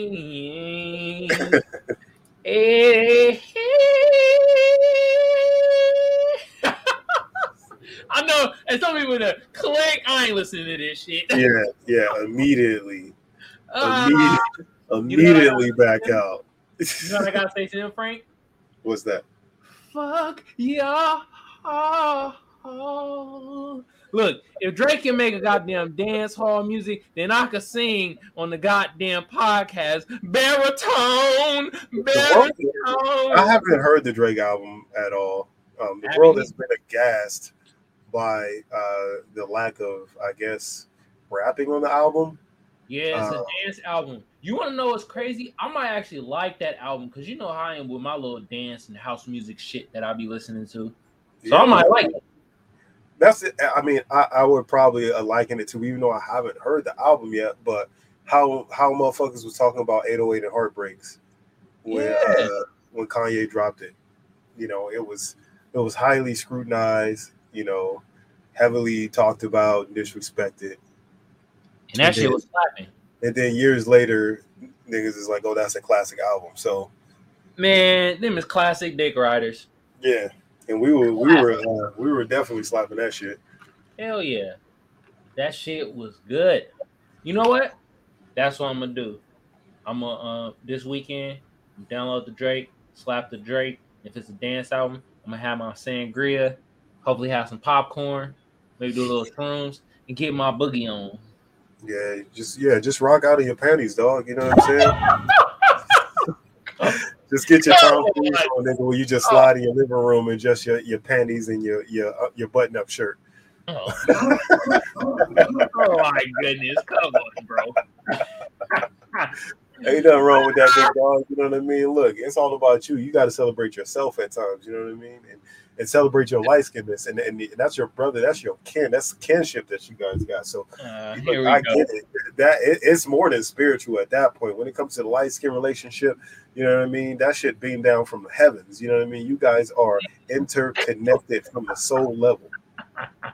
I know, and some people to click. I ain't listening to this shit. Yeah, yeah, immediately, Uh, immediately, you know immediately back out. you know what I gotta say to them, Frank? What's that? Fuck yeah. Look, if Drake can make a goddamn dance hall music, then I could sing on the goddamn podcast. Baritone, baritone. I haven't heard the Drake album at all. Um, the world has been aghast by uh, the lack of, I guess, rapping on the album. Yeah, it's Uh, a dance album. You want to know what's crazy? I might actually like that album because you know how I am with my little dance and house music shit that I be listening to. So I might like it. That's it. I mean, I, I would probably uh, liken it to, even though I haven't heard the album yet, but how how motherfuckers was talking about 808 and Heartbreaks when Yeah. uh, when Kanye dropped it. You know, it was it was highly scrutinized. You know, heavily talked about, and disrespected, And that It shit was slapping. and then years later, niggas is like, "Oh, that's a classic album." So Man, them is classic dick riders. yeah, and we were we were uh, we were definitely slapping that shit. Hell yeah. That shit was good. You know what? That's what I'm gonna do. I'm gonna uh this weekend download the Drake, slap the Drake. If it's a dance album, I'm gonna have my sangria, hopefully have some popcorn, maybe do a little shrooms, and get my boogie on. Yeah, just yeah, just rock out of your panties, dog. You know what I'm saying? just get your Tom Cruise on, nigga, where you just slide in your living room and just your, your panties and your your uh, your button up shirt. Oh. oh my goodness, come on, bro. Ain't nothing wrong with that, big dog. You know what I mean? Look, it's all about you. You got to celebrate yourself at times. You know what I mean? And and celebrate your light skinness, and, and that's your brother. That's your kin. That's the kinship that you guys got. So Uh, Look, I go. get it. That it, it's more than spiritual at that point. When it comes to the light skin relationship, you know what I mean. That shit being down from the heavens. You know what I mean. You guys are interconnected from the soul level.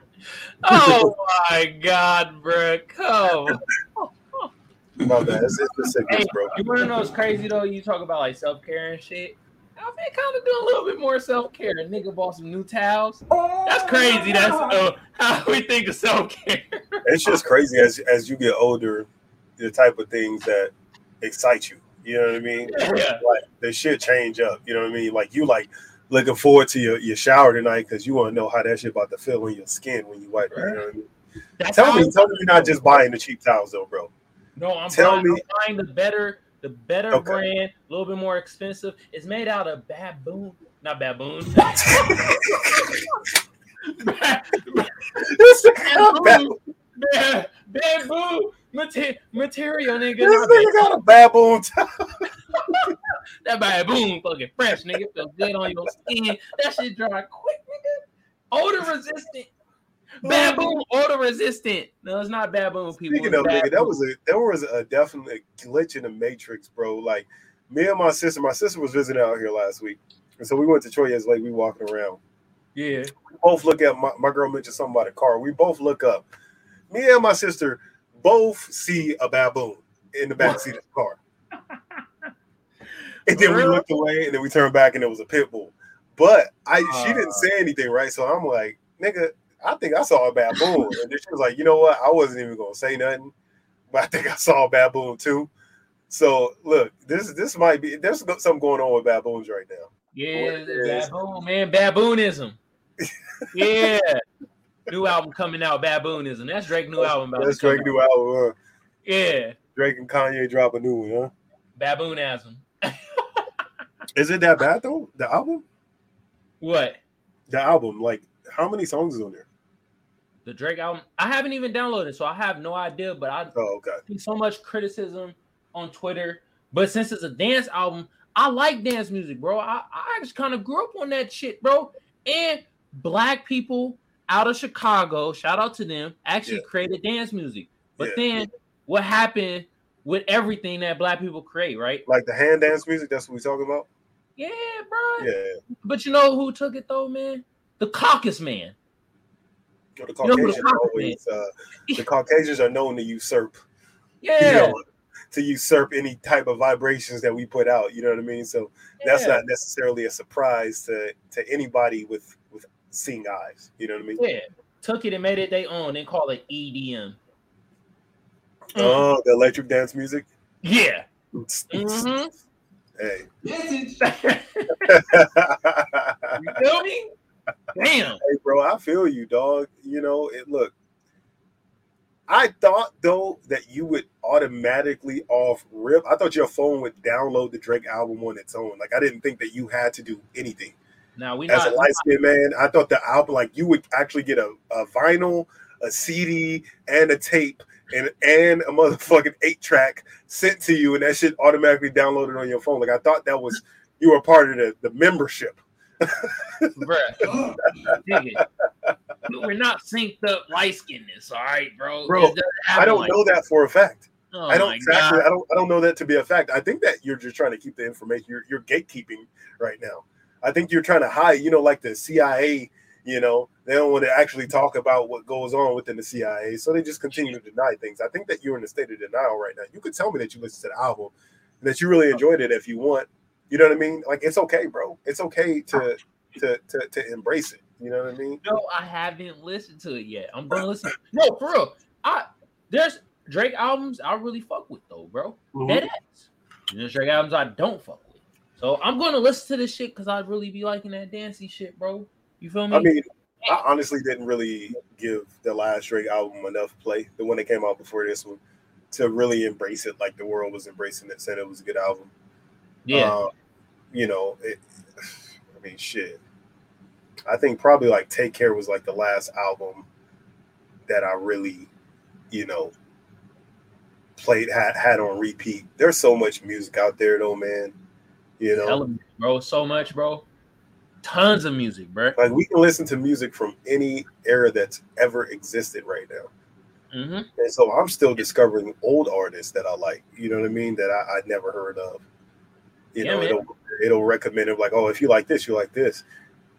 Oh my god, bro. Come. It's, it's the sickness, Hey, bro. You want to know what's crazy though? You talk about like self care and shit. I've been kind of doing a little bit more self care. Nigga bought some new towels. That's crazy. That's uh, how we think of self care. It's just crazy as as you get older, the type of things that excite you. You know what I mean? Yeah. Like the shit change up. You know what I mean? Like you like looking forward to your, your shower tonight because you want to know how that shit about to feel on your skin when you wipe it. You know what I mean? That's Tell me, tell me you're not just buying the cheap towels though, bro. No, I'm tell buying, me- I'm buying the better, the better Okay. brand, a little bit more expensive. It's made out of baboon, not baboon. This nigga bamboo, ba- material, nigga. This nigga got a baboon. That baboon fucking fresh, nigga. Feel good on your skin. That shit dry quick, nigga. Odor resistant. Baboon odor resistant. No, it's not baboon people. Speaking of nigga, that was a there was a definite glitch in the matrix, bro. Like me and my sister, my sister was visiting out here last week, and so we went to Troyes Lake. We walking around. yeah. We both look at my, my girl mentioned something about a car. We both look up. Me and my sister both see a baboon in the back seat of the car. And then we looked away, and then we turned back, and it was a pit bull. But I, she didn't Uh. say anything, right? So I'm like, nigga, I think I saw a baboon. And then she was like, you know what? I wasn't even gonna say nothing, but I think I saw a baboon too. So look, this this might be there's something going on with baboons right now. Yeah, What baboon, man. Baboonism. yeah. New album coming out, Baboonism. That's Drake new album. About That's to come Drake out. new album. Huh? Yeah, Drake and Kanye drop a new one, huh? Baboonism. Is it that bad though? The album? What? The album, like how many songs is on there? The Drake album? I haven't even downloaded, so I have no idea. But I Oh, okay. see so much criticism on Twitter. But since it's a dance album, I like dance music, bro. I, I just kind of grew up on that shit, bro. And black people out of Chicago, shout out to them, actually Yeah. created dance music. But Yeah. then what happened with everything that black people create, right? Like the hand dance music, that's what we talking about? Yeah, bro. Yeah. But you know who took it though, man? The caucus man. You know, the You know the Caucasians Caucasian always uh, the Caucasians are known to usurp. Yeah. You know, to usurp any type of vibrations that we put out. You know what I mean? So that's not necessarily a surprise to to anybody with with seeing eyes. You know what I mean? Yeah, took it and made it their own. They call it EDM. Mm. Oh, the electric dance music. Yeah. Mhm. Hey. You feel me? Damn. Hey, bro, I feel you, dog. You know, it look. I thought though that you would automatically off rip. I thought your phone would download the Drake album on its own. Like I didn't think that you had to do anything. Now we As not a light skinned man, I thought the album like you would actually get a, a vinyl, a CD, and a tape and and a motherfucking eight track sent to you, and that shit automatically downloaded on your phone. Like I thought that was you were part of the, the membership. Bruh. We're not synced up light skinness, all right, bro. Bro, I don't like know that for a fact. Oh I don't exactly. God. I don't. I don't know that to be a fact. I think that you're just trying to keep the information. You're you're gatekeeping right now. I think you're trying to hide. You know, like the CIA. You know, they don't want to actually talk about what goes on within the CIA, so they just continue to deny things. I think that you're in a state of denial right now. You could tell me that you listened to the album, and that you really oh. enjoyed it if you want. You know what I mean? Like it's okay, bro. It's okay to to to, to embrace it. You know what I mean? No, I haven't listened to it yet. I'm gonna listen. No, for real. I there's Drake albums I really fuck with though, bro. Mhm. Dead ass. And There's Drake albums I don't fuck with. So I'm gonna listen to this shit because I'd really be liking that dancey shit, bro. You feel me? I mean, I honestly didn't really give the last Drake album enough play, the one that came out before this one, to really embrace it like the world was embracing it, said it was a good album. Yeah. Um, you know, it, I mean, shit. I think probably like Take Care was like the last album that I really, you know, played had had on repeat. There's so much music out there though, man. You know, bro. So much, bro. Tons of music, bro. like we can listen to music from any era that's ever existed right now. hmm And so I'm still discovering old artists that I like. You know what I mean? That I, I'd never heard of. You Yeah, know, man. it'll, it'll recommend it like, oh, if you like this, you like this.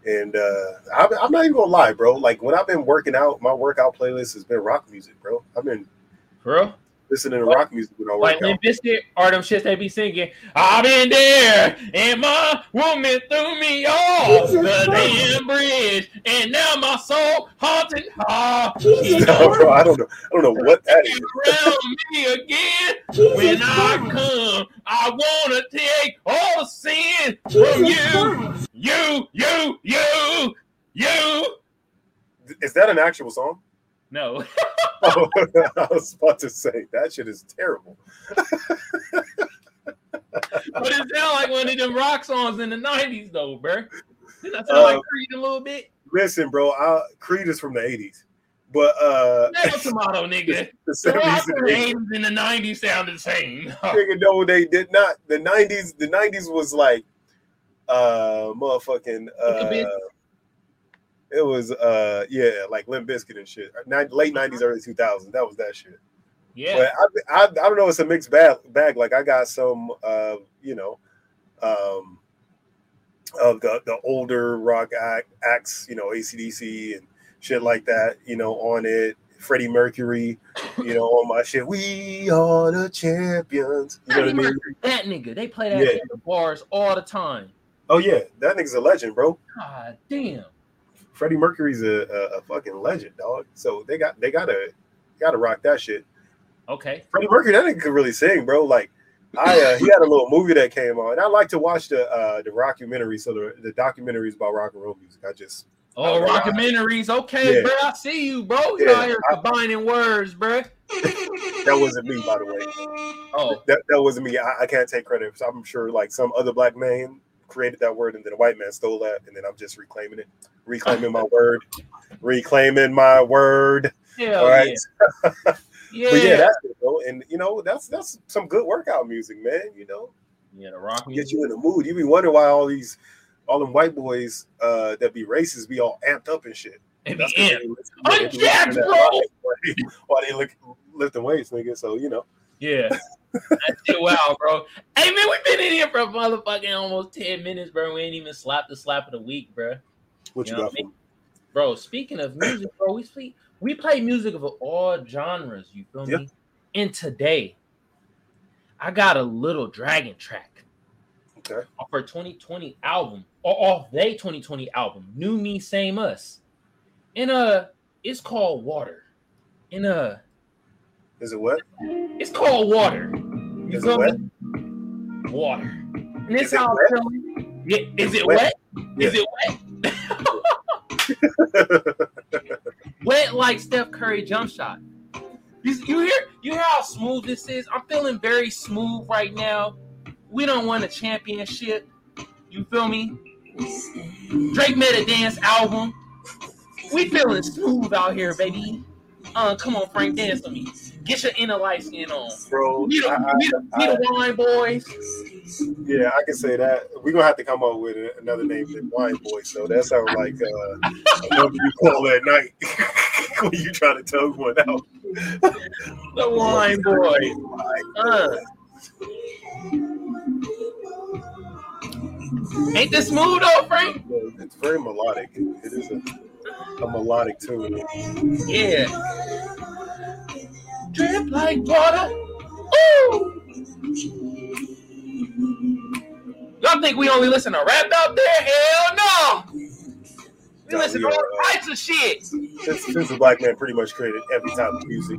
And uh, I'm, I'm not even gonna lie, bro. Like when I've been working out, my workout playlist has been rock music, bro. I've been real? Listening to What? rock music when I work Like out. Limp Bizkit or them shits they be singing. I've been there and my woman threw me off the damn bridge and now my soul haunted. No, bro, I don't know. I don't know what that is. around me again. Jesus When I come, I wanna take all the sin from you, you, you, you, you. Is that an actual song? No, I was about to say that shit is terrible. but it sound like one of them rock songs in the '90s, though, bro. Did sound like Uh, Creed a little bit? Listen, bro, I, Creed is from the '80s, but uh, Tomato, tomato, nigga. the The rock '70s in and the 80s. 80s and the 90s sound the same. Nigga, no, they did not. The '90s, the '90s was like, uh, motherfucking, uh. It was, uh, yeah, like Limp Bizkit and shit. Late '90s, early 2000s. That was that shit. yeah. But I, I, I don't know. It's a mixed bag. Bag. Like I got some, uh, you know, um, of the the older rock act, acts, you know, ACDC and shit like that. You know, on it. Freddie Mercury, you know, on my shit. We are the champions. You know what I mean? That nigga, they play that Yeah. at the bars all the time. Oh yeah, that nigga's a legend, bro. God damn. Freddie Mercury's a, a, a fucking legend, dog. So they got they gotta gotta rock that shit. Okay. Freddie Mercury, that nigga could really sing, bro. Like I uh, he had a little movie that came on. And I like to watch the uh the rockumentary, so the, the documentaries about rock and roll music. I just Oh, documentaries. Okay, Yeah. bro. I see you, bro. You Yeah, out here I- combining words, bro. that wasn't me, by the way. Oh, That that wasn't me. I, I can't take credit. So I'm sure like some other black man created that word and then a white man stole that, and then I'm just reclaiming it. Reclaiming my word. Reclaiming my word. hell All right. yeah. Yeah. But yeah, that's it, bro. And you know, that's that's some good workout music, man. You know, yeah, the rock get you in the mood. You be wondering why all these all them white boys uh that be racist be all amped up and shit. It be That's 'cause in. they listen- I'm they be listening jacked, to that bro. rock While they, while they look lifting weights, nigga. So you know, Yeah. Wow, bro. Hey man, we've been in here for motherfucking almost 10 minutes, bro. We ain't even slapped the slap of the week, bro. what You you know got what I for me? Bro, speaking of music, bro, we speak, we play music of all genres, you feel Yeah. me? And today, I got a Little Dragon track. Okay. Off her 2020 album, or off they 2020 album, New Me, Same Us. And uh, it's called Water. And uh, Is it what? it's called Water. You Is it feel wet? me? Water. And this Is it how wet? Yeah, is it Wet. wet? Is it wet? wet like Steph Curry jump shot. You, you hear you hear how smooth this is? I'm feeling very smooth right now. We don't want a championship. You feel me? Drake made a dance album. We feeling smooth out here, baby. Uh, come on, Frank, dance to me. Get your inner light skin on. Bro, We the, I- I- we the, we the wine boys. yeah, I can say that. We're gonna have to come up with another name than Wine Boy. So that sounds like uh, number you call at night when you try to tug one out. The wine boys. Uh. Ain't this smooth though, Frank? It's very melodic. It is a, a melodic tune. Yeah. Drip like water. Ooh. Y'all think we only listen to rap out there? Hell no. We No, listen we to all uh, types of shit. Since, since the black man pretty much created every type of music,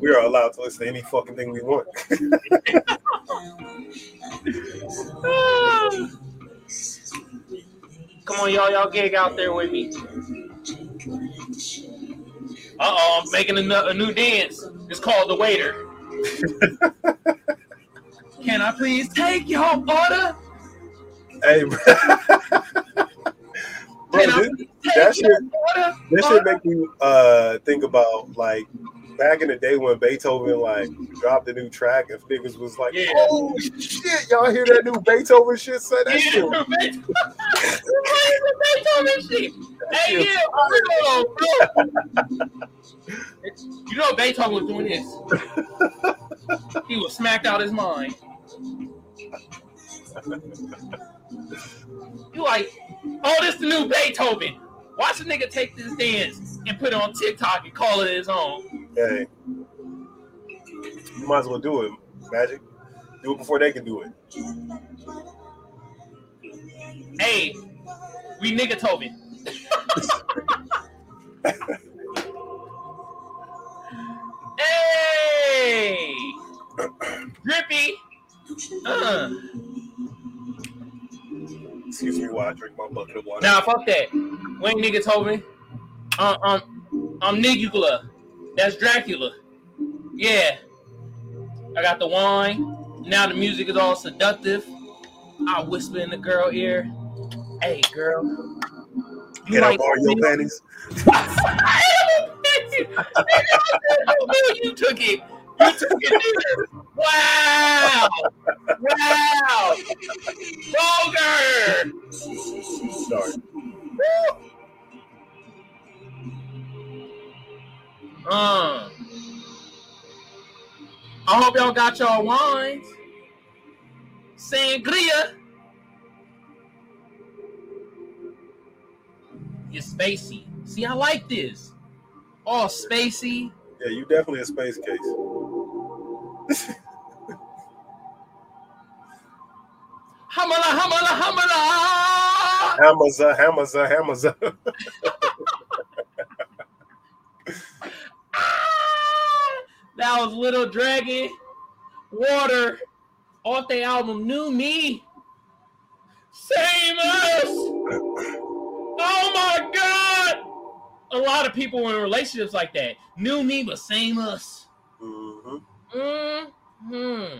we are allowed to listen to any fucking thing we want. Ah. Come on, y'all, y'all gig out there with me. Uh oh, I'm making a, a new dance. It's called the waiter. Can I please take your order? hey, bro, bro Can I this, please take that your shit- order? this should make you uh, think about like back in the day when Beethoven like dropped a new track. If niggas was like, Yeah. "Oh shit, y'all hear that new Beethoven shit?" Say that shit. Beethoven. Beethoven shit. Hey, yeah, for real, bro. You know Beethoven was doing this. He was smacked out his mind. You like, oh, this the new Beethoven. Watch a nigga take this dance and put it on TikTok and call it his own. Hey, you might as well do it, Magic. Do it before they can do it. Hey, we nigga Tobin. hey, Drippy. Uh. Excuse me while I drink my bucket of water. Nah, fuck that. We ain't told me. Um, um, I'm Nigula. That's Dracula. Yeah. I got the wine. Now the music is all seductive. I whisper in the girl ear. Hey, girl. You Can I might- borrow your panties? you took it. You took it. Wow. Wow. Vulgar. Sorry. Uh. I hope y'all got y'all wines. Sangria. It's spacey. See, I like this. All spacey. Yeah, you definitely a space case. Hamala, hamala, hamala. Hammerza, Hammerza, Hammerza. Ah! That was Little Dragon, Water, off the album New Me. Same us. Oh my God. A lot of people in relationships like that. New me, but same us. Mm-hmm. hmm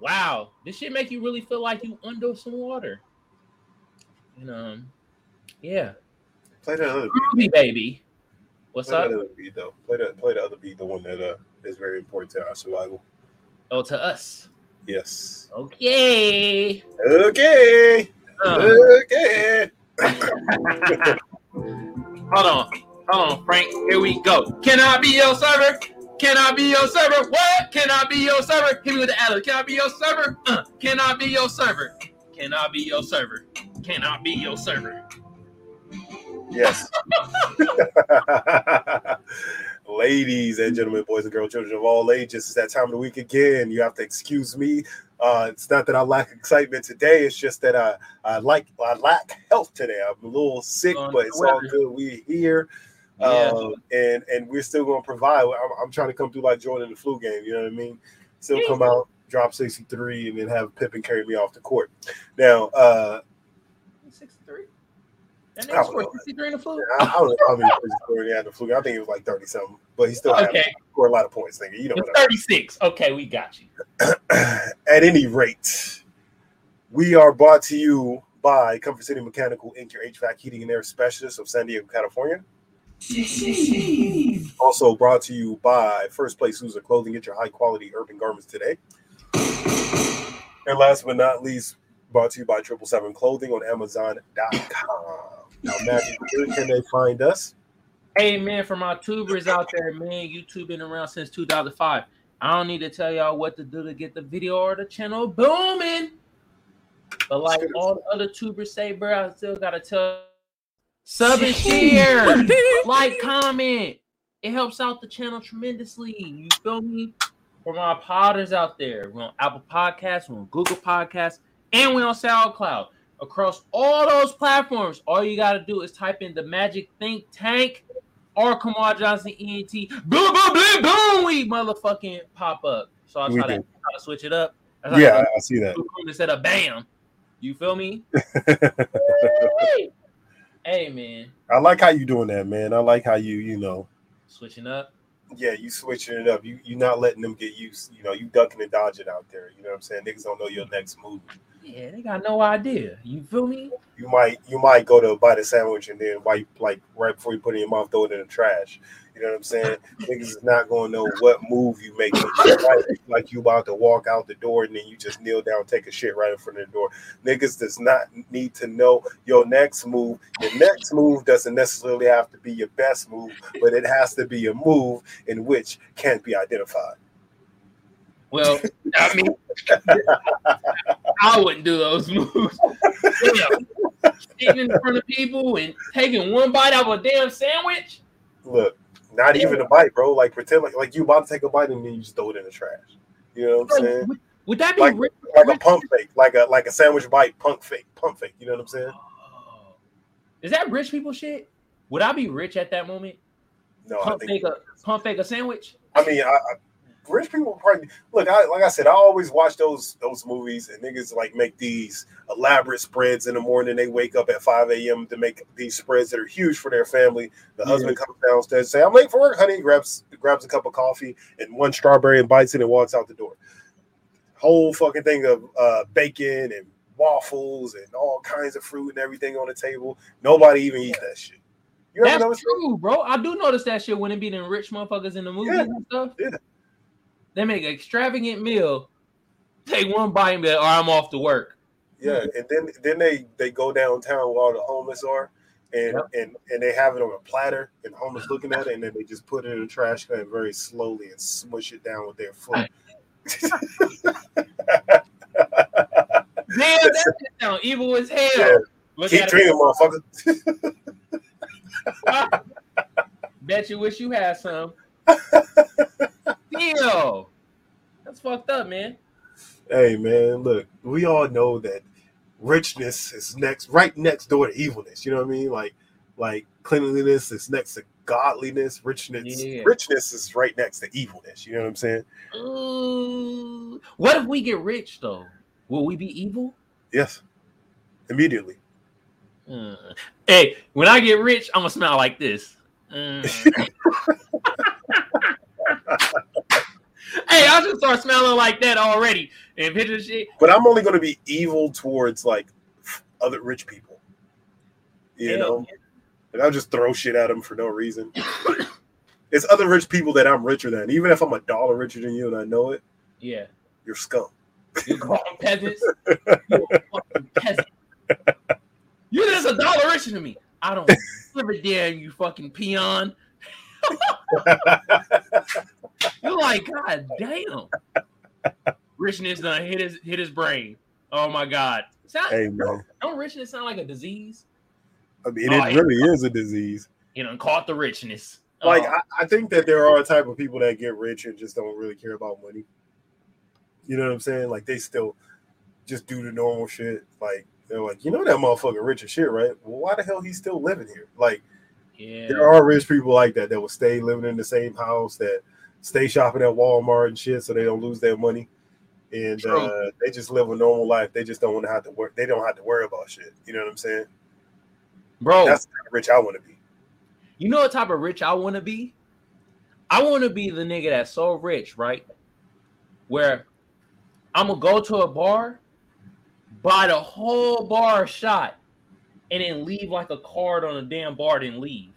Wow. This shit make you really feel like you under some water. And um, yeah. Play that other beat. Baby. What's Play up? that other beat though. Play that. Play the other beat, the one that uh is very important to our survival. Oh, to us. Yes. Okay. Okay. Uh, Okay. hold on. Hold on, Frank. Here we go. Can I be your server? Can I be your server? What? Can I be your server? Hit me with the ad. Can I be your server? Uh, can I be your server? Can I be your server? Can I be your server? Yes. Ladies and gentlemen, boys and girls, children of all ages, it's that time of the week again. You have to excuse me. Uh, it's not that I lack excitement today. It's just that I, I like I lack health today. I'm a little sick, On but it's all good. We're here, Yeah. um, and and we're still going to provide. I'm, I'm trying to come through like Jordan in the flu game. You know what I mean? Still Yeah. come out, drop 63, and then have Pippen carry me off the court. Now, uh, 63. That I scored 63 in the flu. I, I don't know how many points he had in the flu. I think it was like 30 something, but he still had Okay, scored a lot of points. Nigga, you know it's what I mean. 36. Okay, we got you. At any rate, we are brought to you by Comfort City Mechanical Inc., your HVAC heating and air specialist of San Diego, California. Also brought to you by First Place Loser Clothing. Get your high quality urban garments today. And last but not least, brought to you by Triple Seven Clothing on Amazon.com. Now, Magic, where can they find us? Hey man, for my tubers out there, man, YouTube been around since 2005. I don't need to tell y'all what to do to get the video or the channel booming. But like all the other tubers say, bro, I still gotta tell sub and share, like, comment. It helps out the channel tremendously. You feel me? For my podders out there, we're on Apple Podcasts, we're on Google Podcasts, and we're on SoundCloud. Across all those platforms, all you gotta do is type in the Magic Think Tank or Kamal Johnson ENT. Boom, boom, boom, boom. We motherfucking pop up. So I We try to, try to switch it up. That's how Yeah, I I see that. do it instead of bam. You feel me? hey man, I like how you doing that, man. I like how you, you know, switching up. yeah, you switching it up. You you not letting them get used. You know, you ducking and dodging out there. You know what I'm saying? Niggas don't know your next move. Yeah, they got no idea. You feel me? You might you might go to buy the sandwich and then wipe like right before you put it in your mouth, throw it in the trash. You know what I'm saying? Niggas is not gonna know what move you make. Like you about to walk out the door and then you just kneel down, take a shit right in front of the door. Niggas does not need to know your next move. Your next move doesn't necessarily have to be your best move, but it has to be a move in which can't be identified. Well, I mean, I wouldn't do those moves. Yeah. Sitting in front of people and taking one bite out of a damn sandwich. Look, not even a bite, bro. Like pretend like, like you about to take a bite and then you just throw it in the trash. You know what I'm saying? Would, would that be Like- rich? Like a pump fake, like a like a sandwich bite pump fake, pump fake. You know what I'm saying? Oh. Is that rich people shit? Would I be rich at that moment? No, I Pump think. fake a pump fake a sandwich? I mean, I, I, rich people probably look. I, like I said, I always watch those those movies, and niggas like make these elaborate spreads in the morning. They wake up at five a.m. to make these spreads that are huge for their family. The Yeah. husband comes downstairs, and say, "I'm late for work, honey." Grabs grabs a cup of coffee and one strawberry and bites it and walks out the door. Whole fucking thing of uh, bacon and waffles and all kinds of fruit and everything on the table. Nobody even eat that shit. You That's true, bro. I do notice that shit when it be the rich motherfuckers in the movies Yeah, and stuff. yeah. They make an extravagant meal, take one bite and be like, "All right, I'm off to work." Yeah, and then then they they go downtown where all the homeless are, and Yep. and and they have it on a platter, and the homeless looking at it, and then they just put it in the trash can very slowly and smush it down with their foot. Damn, that sound evil as hell. Yeah. Look Keep dreaming, motherfucker. Bet you wish you had some. Damn. That's fucked up, man. Hey man, look, we all know that richness is next, right next door to evilness. You know what I mean? Like, like cleanliness is next to godliness. Richness, Yeah. richness is right next to evilness. You know what I'm saying? Ooh. What if we get rich though? Will we be evil? Yes, immediately. Mm. Hey, when I get rich, I'm gonna smile like this. Mm. hey, I should start smelling like that already. And picture shit. but I'm only going to be evil towards like other rich people. You know, and I'll just throw shit at them for no reason. it's other rich people that I'm richer than. Even if I'm a dollar richer than you and I know it, Yeah. you're scum. You fucking peasants. You a fucking peasant. You're just a dollar richer than me. I don't give a damn, you fucking peon. You're like, God damn. Richness done hit his hit his brain. Oh my God. Sound, hey man, Don't richness sound like a disease? I mean, Oh, it yeah. really is a disease. You know, caught the richness. Like Oh, I, I think that there are a type of people that get rich and just don't really care about money. You know what I'm saying? Like they still just do the normal shit. Like they're like, you know that motherfucker rich as shit, right? Well, why the hell he's still living here? Like yeah. there are rich people like that that will stay living in the same house, that stay shopping at Walmart and shit, so they don't lose their money. And uh, they just live a normal life. They just don't want to have to work. They don't have to worry about shit. You know what I'm saying? Bro, That's the kind of rich I want to be. you know what type of rich I want to be? I want to be the nigga that's so rich, right? Where I'm gonna go to a bar, buy the whole bar shot, and then leave like a card on a damn bar, then leave.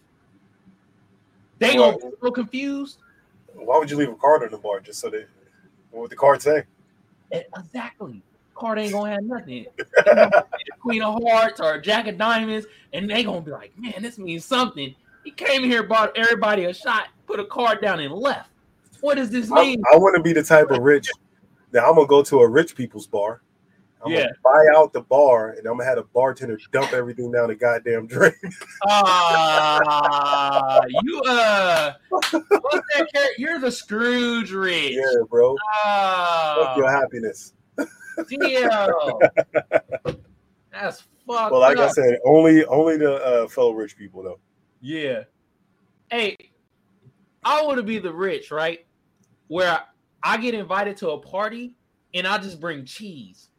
They gonna be so confused. Why would you leave a card on the bar just so they? What would the card say? Exactly. Card ain't gonna have nothing. They gonna be a Queen of Hearts or a Jack of Diamonds, and they gonna be like, man, this means something. He came here, bought everybody a shot, put a card down, and left. What does this I, mean? I want to be the type of rich that I'm gonna go to a rich people's bar. I'm Yeah. gonna buy out the bar and I'm gonna have a bartender dump everything down the goddamn drain. Ah, you uh, what's that character? You're the Scrooge rich. yeah, bro. Fuck Ah, your happiness. damn. That's fucked Well, like I said, only only the uh, fellow rich people though. Yeah. Hey, I want to be the rich, right? Where I get invited to a party and I just bring cheese.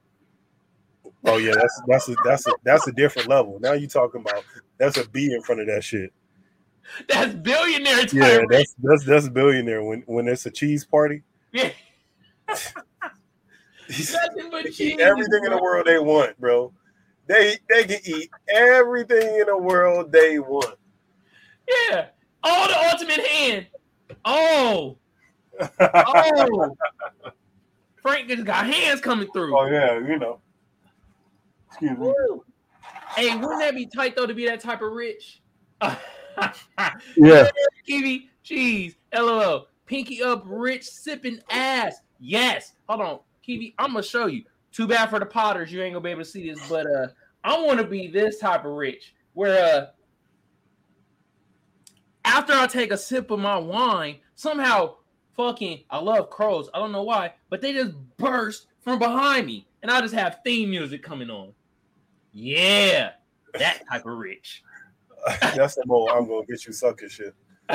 Oh yeah, that's that's a that's a that's a different level. Now you talking about that's a B in front of that shit. That's billionaire type. Yeah, that's that's that's billionaire when when it's a cheese party. Yeah. Nothing but cheese. everything in the world they want, bro. They they can eat everything in the world they want. Yeah. Oh, the ultimate hand. Oh. Oh. Frank just got hands coming through. Oh yeah, you know. Excuse me. Woo. Hey, wouldn't that be tight though to be that type of rich? Yeah. Kiwi, cheese, lol. Pinky up, rich, sipping ass. Yes. Hold on, Kiwi. I'm gonna show you. Too bad for the Potters, you ain't gonna be able to see this, but uh, I want to be this type of rich, where uh, after I take a sip of my wine, somehow fucking I love crows. I don't know why, but they just burst from behind me, and I just have theme music coming on. Yeah, that type of rich. That's the more I'm gonna get you sucker shit.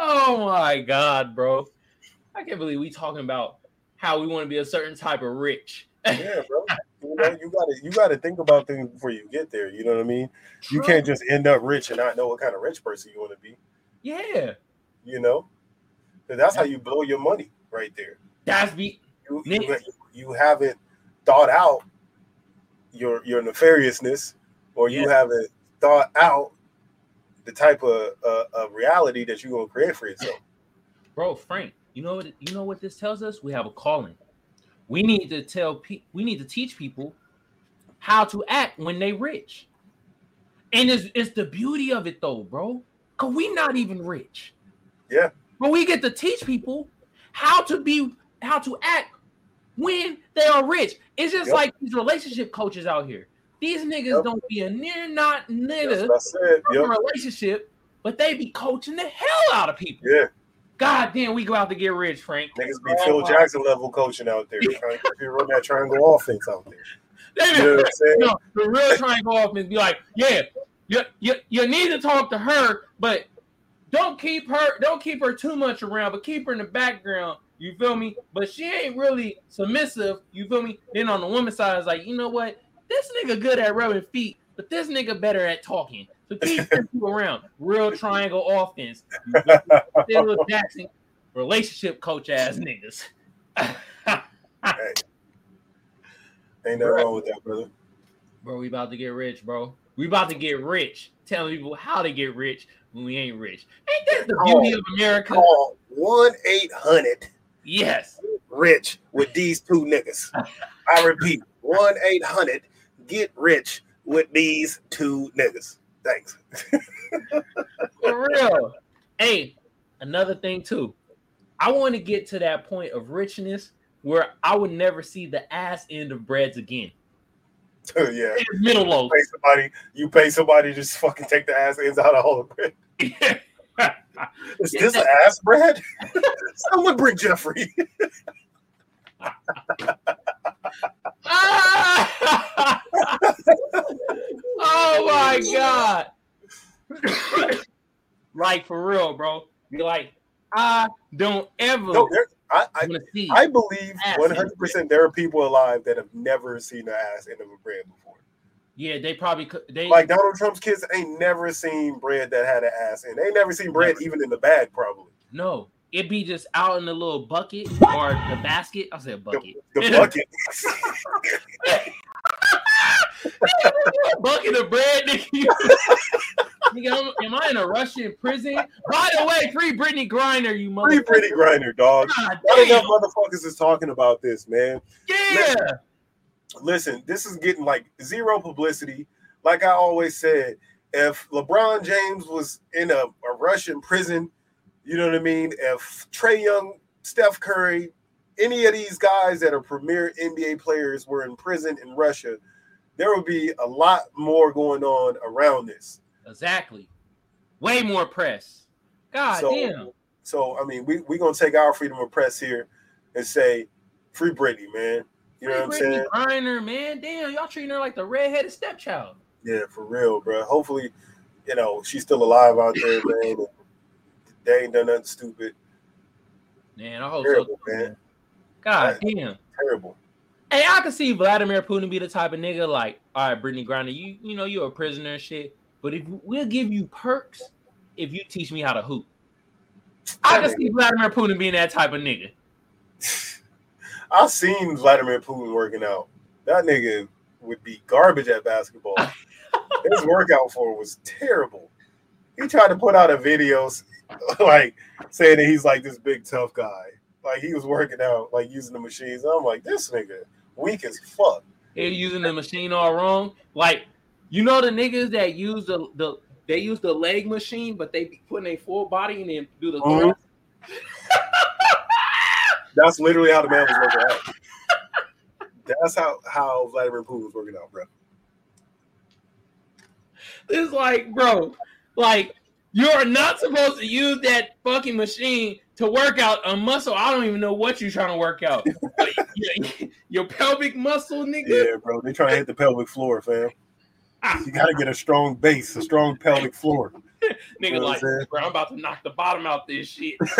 Oh my god, bro. I can't believe we talking about how we want to be a certain type of rich. Yeah, bro. You know, you gotta you gotta think about things before you get there. You know what I mean? You can't just end up rich and not know what kind of rich person you want to be. Yeah. You know, that's how you blow your money right there. That's be You, you, you haven't thought out your your nefariousness, or you Yeah. haven't thought out the type of uh, of reality that you're gonna create for yourself. bro, Frank. You know what you know what this tells us? We have a calling. We need to tell pe- we need to teach people how to act when they rich. And it's, it's the beauty of it though, bro. Cause we not even rich. Yeah. But we get to teach people how to be how to act when they are rich. It's just Yep. like these relationship coaches out here. These niggas Yep. don't be a near not nigga what I said. from a Yep. relationship, but they be coaching the hell out of people. Yeah, God damn, we go out to get rich, Frank. niggas be Oh, Phil Jackson level coaching out there, trying to run that triangle offense out there. They You know what I'm saying? no, the real triangle offense be like, yeah, you, you, you need to talk to her, but don't keep her, don't keep her too much around, but keep her in the background. You feel me? But she ain't really submissive. You feel me? Then on the woman's side, it's like, you know what? This nigga good at rubbing feet, but this nigga better at talking. So keep two around. Real triangle offense. You me? Jackson, relationship coach ass niggas. Ain't nothing wrong with that, brother. Bro, we about to get rich, bro. We about to get rich. Telling people how to get rich when we ain't rich. Ain't that the beauty of America? One eight hundred Yes. rich with these two niggas. I repeat, one eight hundred get rich with these two niggas. Thanks. For real. Hey, another thing too. I want to get to that point of richness where I would never see the ass end of breads again. yeah. Middle You loaf. pay somebody, you pay somebody just fucking take the ass ends out of all the bread. Is this an ass bread? Someone bring Jeffrey. Ah! oh my god! like for real, bro. Be like, I don't ever No, there, I, I. I believe one hundred percent there are people alive that have never seen the ass end of a bread before. Yeah, they probably could. They Like Donald Trump's kids ain't never seen bread that had an ass in. They ain't never seen bread Never. even in the bag, probably. no. it'd be just out in the little bucket or the basket. I'll say a bucket. The bucket. bucket of bread, nigga. Am- I in a Russian prison? By the way, free Brittney Griner, you motherfucker. Free. Brittney Griner, dog. God Not enough motherfuckers is talking about this, man. Yeah. Listen, this is getting like zero publicity. Like I always said, if LeBron James was in a, a Russian prison, you know what I mean? If Trae Young, Steph Curry, any of these guys that are premier NBA players were in prison in Russia, there would be a lot more going on around this. Exactly. Way more press. God so, damn. so I mean, we we gonna take our freedom of press here and say, free Brittney, man. You know what I'm saying? Griner, man. Damn, y'all treating her like the redheaded stepchild. Yeah, for real, bro. Hopefully, you know she's still alive out there, man. They ain't done nothing stupid. Man, I hope Terrible, so. man. God damn. Terrible. Hey, I can see Vladimir Putin be the type of nigga like, all right, Brittney Griner, you you know you're a prisoner and shit, but if we'll give you perks if you teach me how to hoop. I can see Vladimir Putin being that type of nigga. I've seen Vladimir Putin working out. That nigga would be garbage at basketball. His workout for was terrible. He tried to put out a video like saying that he's like this big tough guy. Like he was working out, like using the machines. I'm like, this nigga weak as fuck. They're using the machine all wrong. Like, you know the niggas that use the the they use the leg machine, but they be putting a full body in and then do the Mhm. That's literally how the man was working out. That's how how Vladimir Putin was working out, bro. It's like, bro, like you're not supposed to use that fucking machine to work out a muscle. I don't even know what you're trying to work out. your, your pelvic muscle, nigga. Yeah, bro. They trying to hit the pelvic floor, fam. You gotta get a strong base, a strong pelvic floor. Nigga, know what I'm like, bro, I'm about to knock the bottom out this shit.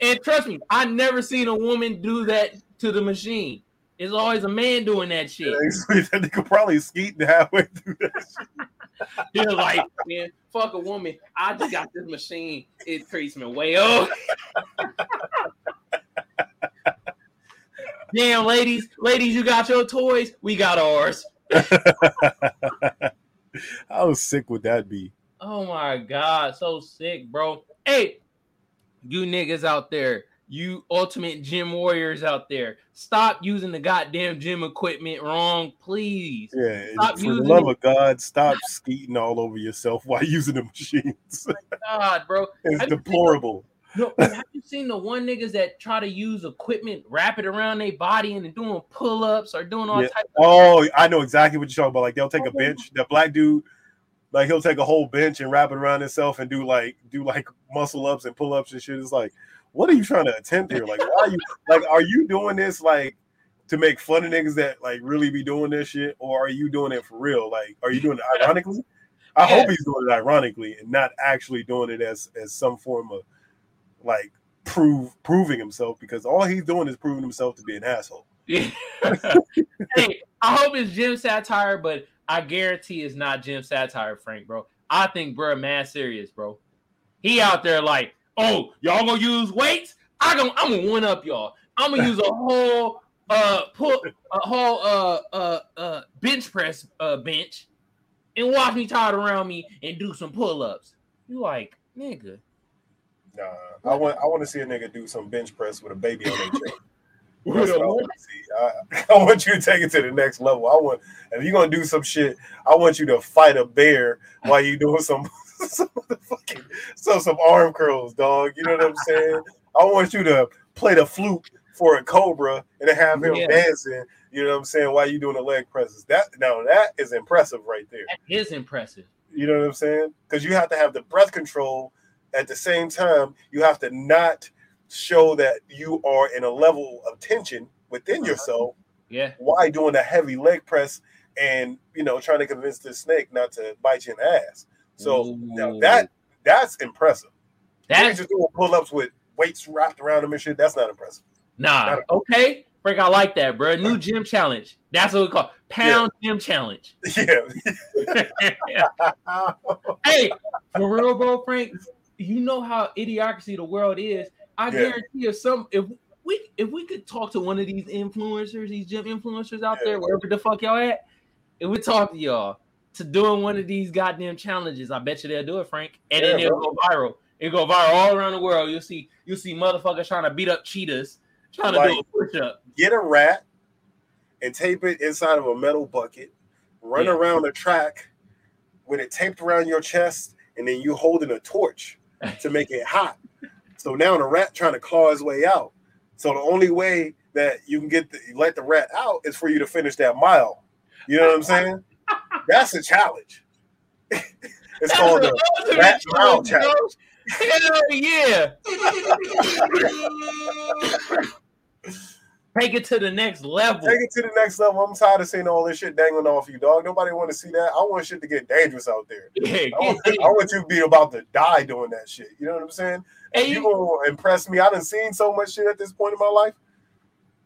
And trust me, I never seen a woman do that to the machine. It's always a man doing that shit. they could probably skeet halfway through that. They're like, man, fuck a woman. I just got this machine. It treats me way up. Damn, ladies, ladies, you got your toys. We got ours. How sick would that be? Oh my god, so sick, bro. Hey, you niggas out there, you ultimate gym warriors out there, stop using the goddamn gym equipment wrong, please. Yeah, Stop for the love it. of God, stop skeeting all over yourself while using the machines. Oh God, bro. it's Have you seen deplorable. No, have you seen the one niggas that try to use equipment, wrap it around their body, and doing pull ups or doing all Yeah. types? Oh, I know exactly what you're talking about. Like they'll take a oh. bench. That black dude, like he'll take a whole bench and wrap it around himself and do like do like muscle ups and pull ups and shit. It's like, what are you trying to attempt here? Like, why are you like are you doing this like to make fun of niggas that like really be doing this shit, or are you doing it for real? Like, are you doing it ironically? I Yeah. hope he's doing it ironically and not actually doing it as as some form of like prove proving himself because all he's doing is proving himself to be an asshole. Yeah. hey, I hope it's gym satire, but I guarantee it's not gym satire, Frank, bro. I think bro mad serious, bro. He out there like, oh, y'all gonna use weights? I gonna I'm gonna one up y'all. I'm gonna use a whole uh put a whole uh uh uh bench press uh bench and watch me tie it around me and do some pull-ups. You like, nigga. Nah, I want I want to see a nigga do some bench press with a baby on their chest. With That's a what I want to see. I, I want you to take it to the next level. I want if you're gonna do some shit, I want you to fight a bear while you doing some some fucking some some arm curls, dog. You know what I'm saying? I want you to play the flute for a cobra and have him Yeah. dancing. You know what I'm saying? While you doing the leg presses, that now that is impressive right there. That is impressive. You know what I'm saying? Because you have to have the breath control at the same time. You have to not show that you are in a level of tension within Uh-huh. yourself Yeah. Why doing a heavy leg press and you know trying to convince this snake not to bite you in the ass. So now that that's impressive. That's just doing pull-ups with weights wrapped around them and shit. That's not impressive. nah. Okay. Frank, I like that, bro. New gym challenge. That's what we call pound gym challenge. Yeah. hey, for real, bro, Frank. You know how idiocracy the world is. I Yeah. guarantee if some if we if we could talk to one of these influencers, these gym influencers out Yeah. there, wherever the fuck y'all at, if we talk to y'all to doing one of these goddamn challenges, I bet you they'll do it, Frank. And then Yeah, it'll bro. go viral. It'll go viral all around the world. You'll see you'll see motherfuckers trying to beat up cheetahs, trying to do a push-up. Get a rat and tape it inside of a metal bucket. Run Yeah. around the track with it taped around your chest, and then you holding a torch to make it hot. So now the rat trying to claw his way out. So the only way that you can get the, let the rat out is for you to finish that mile. You know what I'm saying? That's a challenge. it's called the rat mile challenge, bro. Hell yeah. Take it to the next level. Take it to the next level. I'm tired of seeing all this shit dangling off you, dog. Nobody want to see that. I want shit to get dangerous out there. Yeah, I want, I want you to be about to die doing that shit. You know what I'm saying? Hey, you gonna impress me. I done seen so much shit at this point in my life.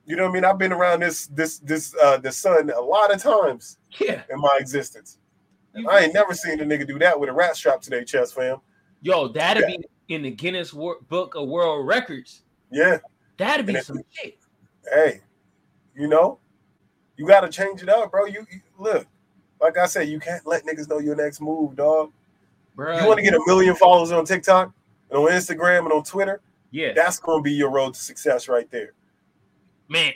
You know what I mean? I've been around this this this uh the sun a lot of times yeah. in my existence. You- I ain't never seen a nigga do that with a rat strap to their chest, fam. Yo, that'd be in the Guinness Book of World Records. Yeah. That'd be And some shit. Hey, you know, you gotta change it up, bro. You, you look, like I said, you can't let niggas know your next move, dog. Bro, You want to get a million followers on TikTok and on Instagram and on Twitter? yeah, That's gonna be your road to success right there. man.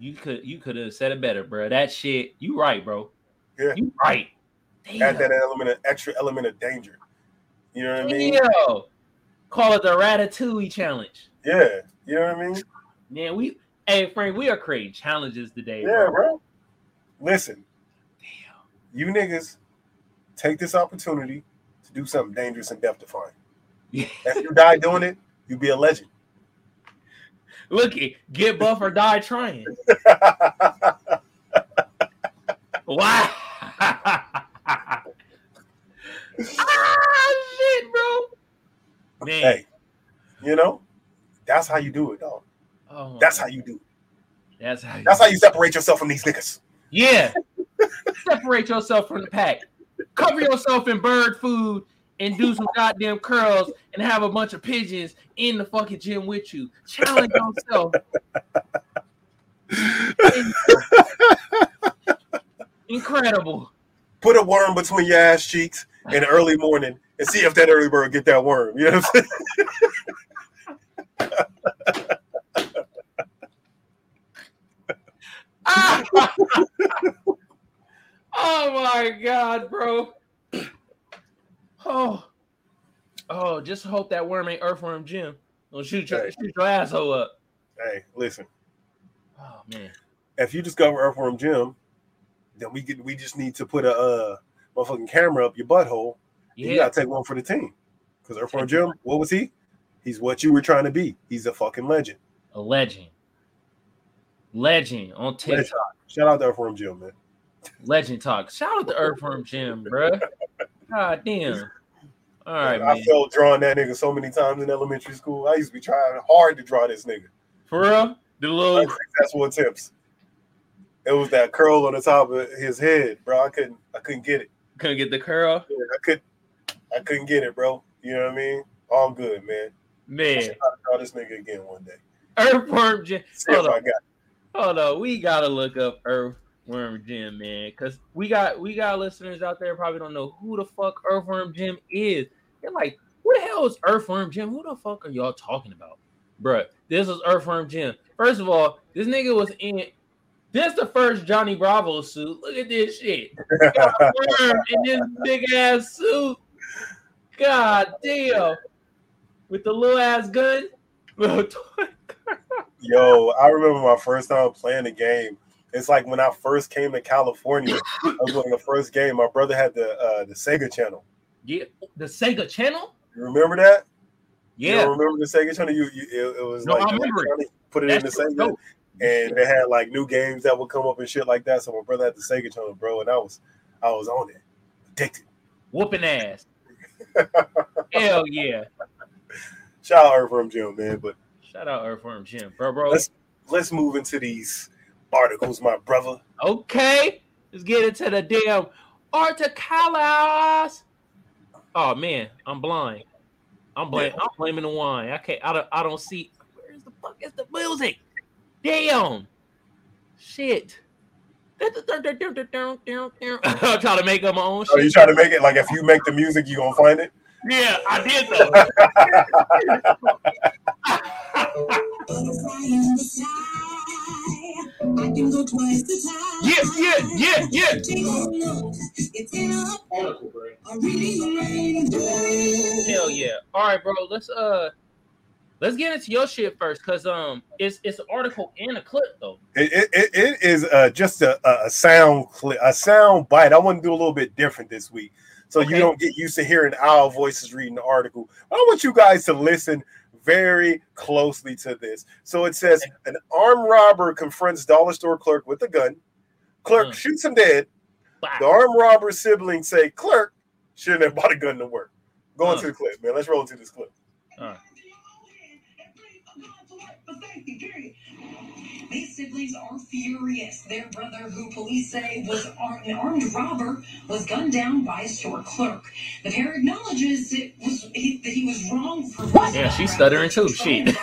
You could you could have said it better, bro. That shit, you right, bro. Yeah. You right. Damn. Add that element of extra element of danger. You know what I mean? Call it the Ratatouille challenge. Yeah. You know what I mean? Man, we hey Frank, we are creating challenges today, Yeah, bro. bro. Listen, Damn. you niggas take this opportunity to do something dangerous and death defying. If you die doing it, you be a legend. Looky, get buff or die trying. Wow. ah, shit, bro. Man, hey, you know, that's how you do it, dog. oh That's how you do it. That's how. You, That's how you separate yourself from these niggas. Yeah. Separate yourself from the pack. Cover yourself in bird food and do some goddamn curls and have a bunch of pigeons in the fucking gym with you. Challenge yourself. Incredible. Put a worm between your ass cheeks in the early morning and see if that early bird get that worm. You know what I'm saying? Ah! oh my god, bro. Oh. Oh, just hope that worm ain't earthworm Jim. Don't shoot your, Hey. shoot your asshole up. Hey, listen. Oh man. If you discover Earthworm Jim, then we get we just need to put a uh motherfucking camera up your butthole. Yeah. You gotta take one for the team. Because Earthworm Jim, what was he? He's what you were trying to be. He's a fucking legend. A legend. Legend on TikTok. Legend. Shout out to Earthworm Jim, man. Legend talk. Shout out to Earthworm Jim, bruh. God damn. All right, I man. felt drawing that nigga so many times in elementary school. I used to be trying hard to draw this nigga. For real? The little Successful attempts. It was that curl on the top of his head, bro. I couldn't I couldn't get it. couldn't get the curl. Yeah, I could I couldn't get it, bro. You know what I mean? All good, man. Man. I'll draw this nigga again one day. Earthworm Jim. Hold on. I Hold on, we gotta look up Earthworm Jim, man, because we got we got listeners out there probably don't know who the fuck Earthworm Jim is. They're like, who the hell is Earthworm Jim? Who the fuck are y'all talking about, Bruh, This is Earthworm Jim. First of all, this nigga was in. This the first Johnny Bravo suit. Look at this shit. Got a worm in this big ass suit. God damn. With the little ass gun. Little toy gun. Yo, I remember my first time playing the game. It's like when I first came to California. I was of the first game. My brother had the uh, the Sega channel. Yeah, the Sega channel. You remember that? Yeah, you remember the Sega channel? You, you it, it was no, like I remember it. put it That's in the Sega, and they had like new games that would come up and shit like that. So my brother had the Sega channel, bro, and I was I was on it, addicted, whooping ass. Hell yeah! Shout out Earthworm Jim, man. But shout out Earthworm Jim, bro, bro. Let's let's move into these articles, my brother. Okay, let's get into the damn articles. Oh man, I'm blind. I'm blaming. Yeah. I'm blaming the wine. I can't. I don't. I don't see. Where's the fuck is the music? Damn. Shit. I'm trying to make up my own shit. Oh, you trying to make it like if you make the music, you gonna find it? Yeah, I did though. yeah, yeah, yeah, yeah. Hell yeah! All right, bro. Let's uh Let's get into your shit first, cause um, it's it's an article and a clip though. It it, it is uh just a, a sound clip, a sound bite. I want to do a little bit different this week, so okay. you don't get used to hearing our voices reading the article. I want you guys to listen very closely to this. So it says an armed robber confronts dollar store clerk with a gun. Clerk mm. shoots him dead. Wow. The armed robber's siblings say clerk shouldn't have bought a gun to work. Go into the clip, man. Let's roll into this clip. Uh. These siblings are furious. Their brother, who police say was an armed robber, was gunned down by a store clerk. The pair acknowledges it was he, that he was wrong for. Yeah, she's stuttering too. She.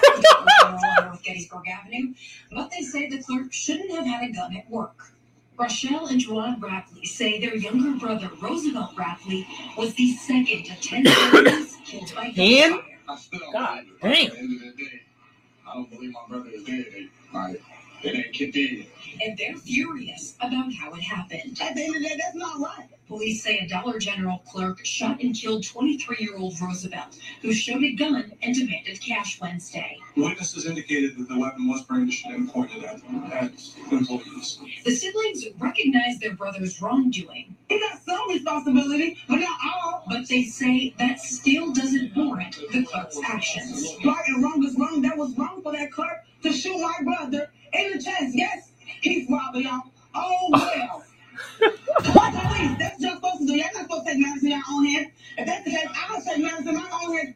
Gettysburg Avenue, but they say the clerk shouldn't have had a gun at work. Rochelle and Joanne Rapley say their younger brother, Roosevelt Rapley, was the second of ten siblings killed by gunfire. God damn. I don't believe my brother is dead. Like, it ain't kicked And they're furious about how it happened. At the end of the day, that's not right. Police say a Dollar General clerk shot and killed 23 year old Roosevelt, who showed a gun and demanded cash Wednesday. Witnesses indicated that the weapon was brandished and pointed at, at employees. The siblings recognize their brother's wrongdoing. He got some responsibility, but not all. But they say that still doesn't warrant the clerk's actions. Right and wrong is wrong. That was wrong for that clerk to shoot my brother in the chest. Yes, he's robbing y'all. Oh, well. police, that's just supposed to do. Y'all not supposed to take matters in your own hands. If that's the case, I don't take matters in my own hands.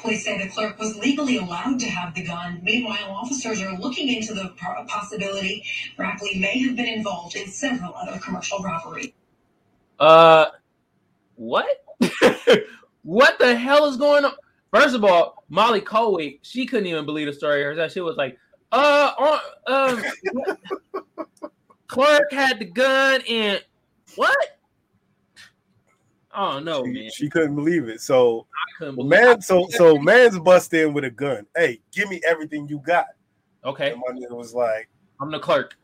Police say the clerk was legally allowed to have the gun. Meanwhile, officers are looking into the possibility Rapley may have been involved in several other commercial robberies. Uh, what? what the hell is going on? First of all, Molly Coley, she couldn't even believe the story herself. She was like, uh, um, Clark had the gun and what? Oh no, she, man. She couldn't believe it. So believe man, so so man's bust in with a gun. Hey, give me everything you got. Okay. And my nigga was like, I'm the clerk.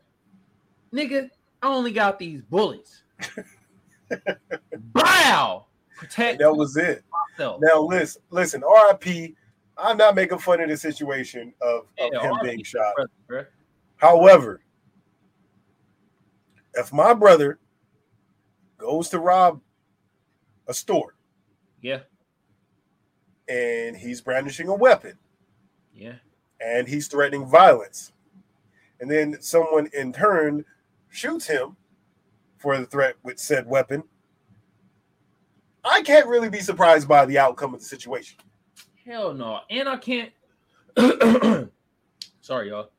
Nigga, I only got these bullets. Bow. Protect. that was it. Myself. Now listen, listen. RIP. I'm not making fun of the situation of, of yeah, him being shot. Brother, However, if my brother goes to rob a store, yeah, and he's brandishing a weapon, yeah, and he's threatening violence, and then someone in turn shoots him for the threat with said weapon, I can't really be surprised by the outcome of the situation. Hell no, and I can't. sorry, y'all.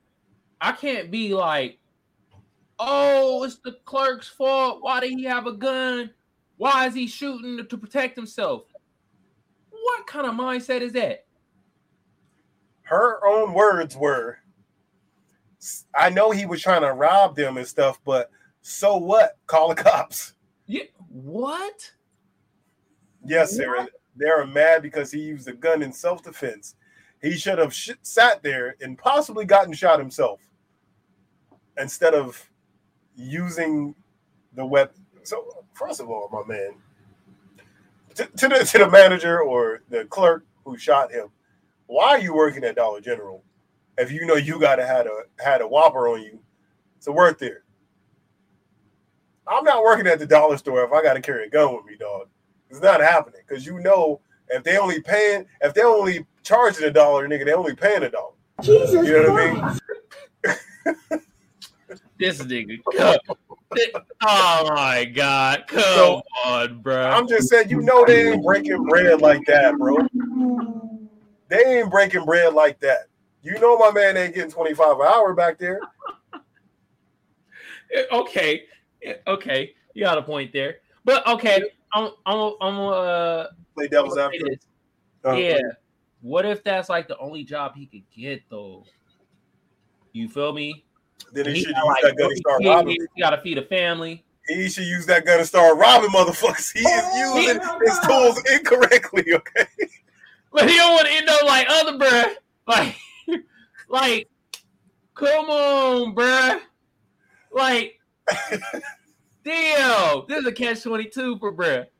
I can't be like, oh, it's the clerk's fault. Why did he have a gun? Why is he shooting to protect himself? What kind of mindset is that? Her own words were, I know he was trying to rob them and stuff, but so what? Call the cops. Yeah. What? Yes, Sarah. They're mad because he used a gun in self defense. He should have sh- sat there and possibly gotten shot himself instead of using the weapon. So, first of all, my man, to, to, the, to the manager or the clerk who shot him, why are you working at Dollar General if you know you gotta had a had a whopper on you to work there. I'm not working at the dollar store if I gotta carry a gun with me, dog. It's not happening because you know if they only paying if they only charging a dollar, nigga, they only paying a dollar. Jesus You know what I mean? Christ. This nigga. Oh my god. Come So, on, bro. I'm just saying, you know they ain't breaking bread like that, bro. They ain't breaking bread like that. You know my man ain't getting 25 an hour back there. Eh, okay. Eh, okay. You got a point there. But okay, I'm I'm I'm uh Play devil's I'm gonna say advocate. Uh, Yeah. What if that's like the only job he could get though? You feel me? Then he He should use like, that gun and start he- robbing. He got to feed a family. He should use that gun and start robbing motherfuckers. He is using his tools incorrectly, okay? But he don't want to end up like other bruh. Like, like, come on, bruh. Like, damn, this is a catch 22 for bruh.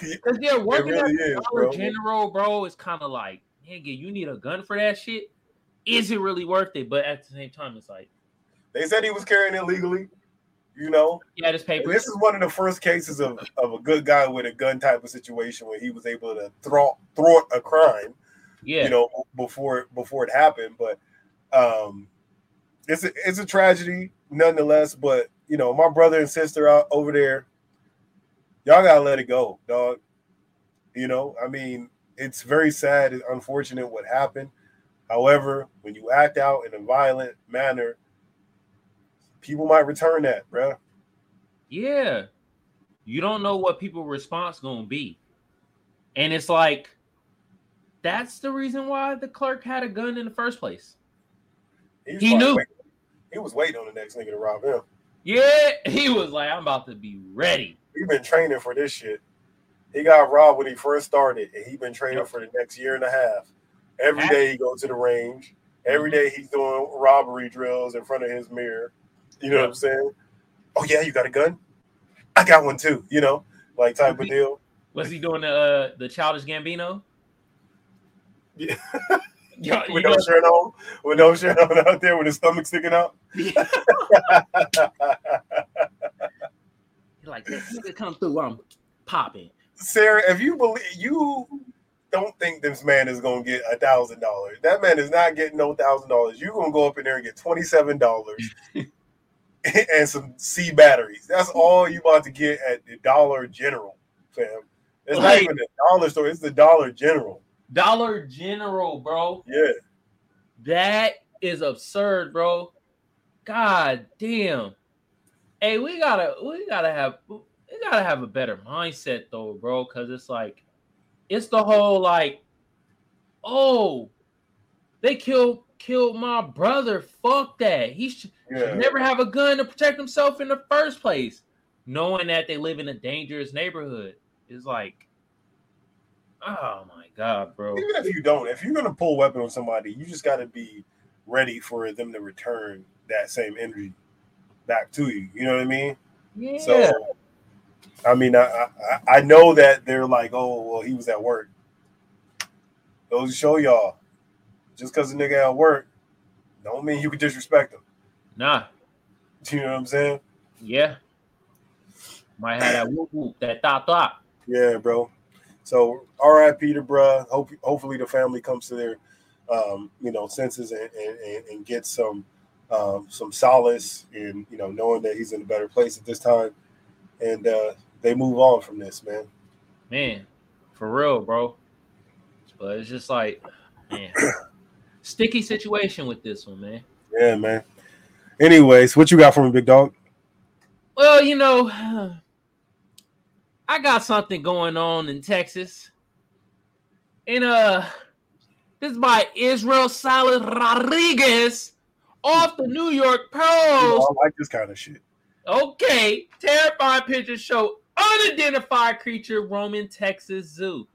Because yeah, working really at Dollar bro. General, bro, is kind of like, nigga, you need a gun for that shit. Is it really worth it? But at the same time, it's like, They said he was carrying it legally, you know. yeah, this paper. this is one of the first cases of, of a good guy with a gun type of situation where he was able to thwart, thwart a crime, Yeah, you know, before before it happened. But um it's a it's a tragedy nonetheless. But you know, my brother and sister out over there, y'all gotta let it go, dog. You know, I mean, it's very sad and unfortunate what happened. However, when you act out in a violent manner, people might return that, bruh. Yeah. You don't know what people's response gonna be. And it's like that's the reason why the clerk had a gun in the first place. He probably knew. he was waiting on the next nigga to rob him. Yeah, he was like, I'm about to be ready. He been training for this shit. He got robbed when he first started, and he's been training Yep. for the next year and a half. Every day he goes to the range. Every Mm-hmm. he's doing robbery drills in front of his mirror. You know what I'm saying? Oh yeah, you got a gun? I got one too. You know, like type of deal. Was he doing the uh, the childish Gambino? Yeah. Yo, With know- no shirt on, with no shirt on out there, with his stomach sticking out. like this nigga come through, I'm popping. Sarah, if you believe you don't think this man is gonna get a thousand dollars, that man is not getting no thousand dollars. You're gonna go up in there and get twenty seven dollars and some C batteries. That's all you about to get at the Dollar General, fam. It's not even the dollar store; it's the Dollar General. Dollar General, bro. Yeah, That is absurd, bro. God damn. Hey, we gotta we gotta have we gotta have a better mindset though, bro. Cause it's like it's the whole like, oh, they killed killed my brother. Fuck that. He should, yeah. should never have a gun to protect himself in the first place. Knowing that they live in a dangerous neighborhood is like, oh my god, bro. Even if you don't, if you're gonna pull a weapon on somebody, you just got to be ready for them to return that same energy back to you. You know what I mean? Yeah. So, I mean, I, I I know that they're like, oh, well, he was at work. Those to show y'all, just because a nigga at work, don't mean you can disrespect him. nah. You know what I'm saying? Yeah. Might have that whoop whoop, that thought thought. Yeah, bro. So, R.I.P. to bruh. Hope hopefully the family comes to their, um, you know, senses and and, and, gets some um, some solace in you know knowing that he's in a better place at this time, and uh, they move on from this, man. Man, for real, bro. But it's just like, man, sticky situation with this one, man. Yeah, man. Anyways, what you got for me, big dog? Well, you know, I got something going on in Texas. And uh this is by Israel Salas Rodriguez off the New York Post. I like this kind of shit. Okay, terrifying pictures show unidentified creature roaming Texas Zoo.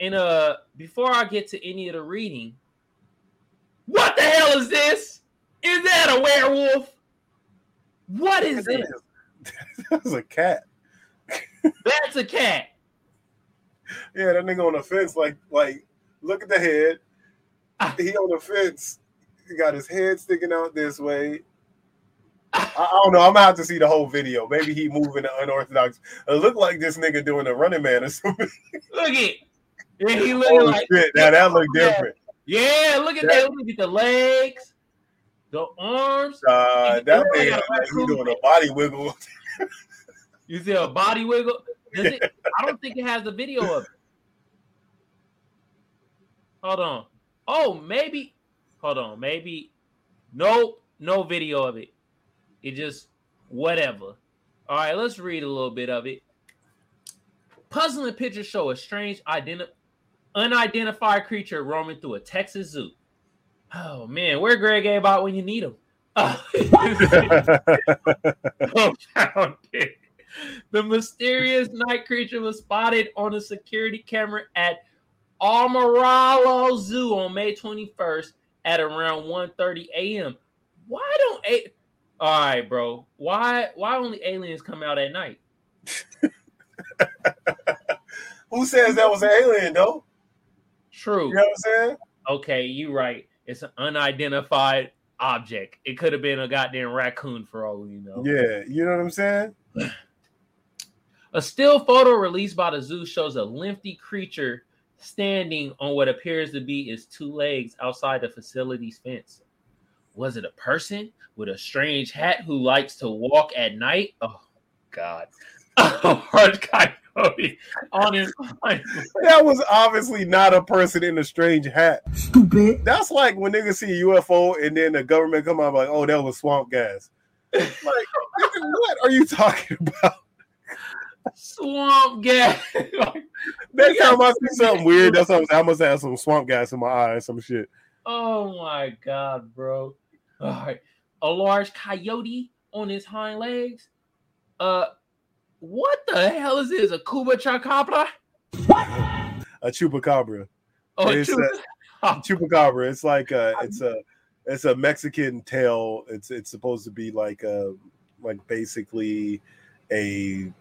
And uh, before I get to any of the reading, what the hell is this? Is that a werewolf? What is it? That's a cat. That's a cat. Yeah, that nigga on the fence, like, like, look at the head. Ah. He on the fence. He got his head sticking out this way. I, I don't know. I'm gonna have to see the whole video. Maybe he moving the unorthodox. It looked like this nigga doing a running man or something. Look at yeah, he looking Oh like shit! Now that look different. yeah. Look at that. Look at the legs, the arms. Uh, that man, like he doing a body wiggle. You see a body wiggle? Does it? I don't think it has a video of it. Hold on. Oh, maybe. Hold on. Maybe. Nope. No video of it. It just whatever. All right. Let's read a little bit of it. Puzzling pictures show a strange identi- unidentified creature roaming through a Texas zoo. Oh man, where Greg A about when you need him? Oh, found it. The mysterious night creature was spotted on a security camera at Amarillo Zoo on May 21st at around 1:30 a.m. Why don't a all right, bro? Why why only aliens come out at night? Who says that was an alien though? True. You know what I'm saying? Okay, you right. It's an unidentified object. It could have been a goddamn raccoon for all we know. Yeah, you know what I'm saying? A still photo released by the zoo shows a lengthy creature standing on what appears to be its two legs outside the facility's fence. Was it a person with a strange hat who likes to walk at night? Oh, God. Oh, Orange coyote on his hind. That was obviously not a person in a strange hat. Stupid. That's like when niggas see a UFO and then the government come out like, oh, that was swamp gas. Like, what are you talking about? Swamp gas. Next time I see something weird, that's what I'm. I must have some swamp gas in my eye or some shit. oh my God, bro. All right. A large coyote on his hind legs. Uh, what the hell is this? A Cuba chacabra? A chupacabra. Oh, It's Cuba- Chupacabra. It's like a, it's a, it's a Mexican tail. It's it's supposed to be like a, like basically a,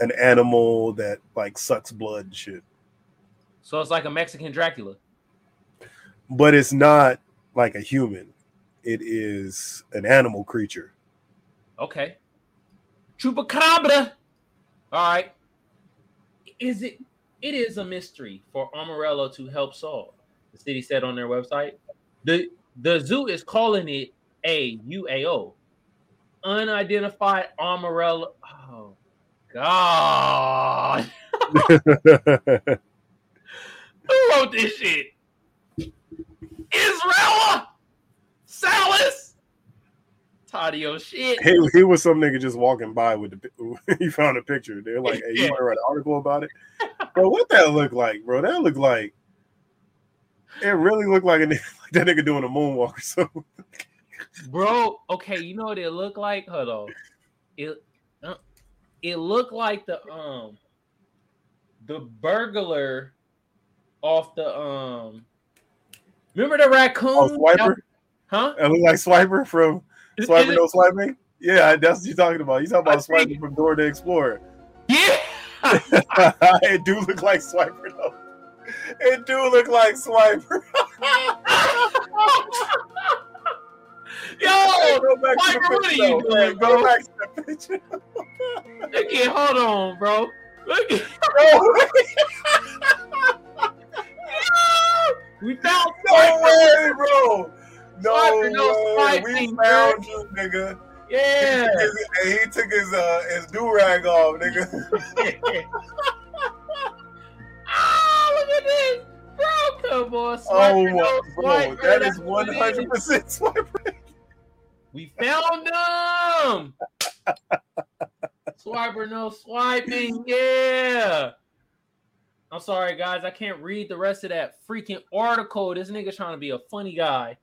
an animal that like sucks blood and shit. so it's like a Mexican Dracula. But it's not like a human. It is an animal creature. Okay. Chupacabra. All right. Is it? It is a mystery for Amarillo to help solve. The city said on their website. the The zoo is calling it a UAO, unidentified Amarillo. God! Who wrote this shit? Israel Salas. Tadio shit. he, he was some nigga just walking by with the he found a picture. They're like, hey, you want to write an article about it? Bro, what that look like, bro? That looked like it really looked like, a, like that nigga doing a moonwalk or something. bro. Okay, you know what it looked like? Hold on. It it looked like the um the burglar off the um. Remember the raccoon? Oh, Swiper? Huh? It looked like Swiper from Swiper it- No Swiping. Yeah, that's what you're talking about. You talking I about think- Swiper from Dora the Explorer. Yeah. it do look like Swiper though. It do look like Swiper. Yo, Go back to the what are picture, you doing, Go bro? back to the picture. look at, hold on, bro. Look at, we found No way, bro. No Swiper, no way. we found you, nigga. Yeah. And he took his uh his do rag off, nigga. ah, look at this, bro. Come on, Oh my no bro, Swiper, that's is one hundred percent swiper. We found them. Swiper, no swiping. Yeah. I'm sorry, guys. I can't read the rest of that freaking article. This nigga trying to be a funny guy.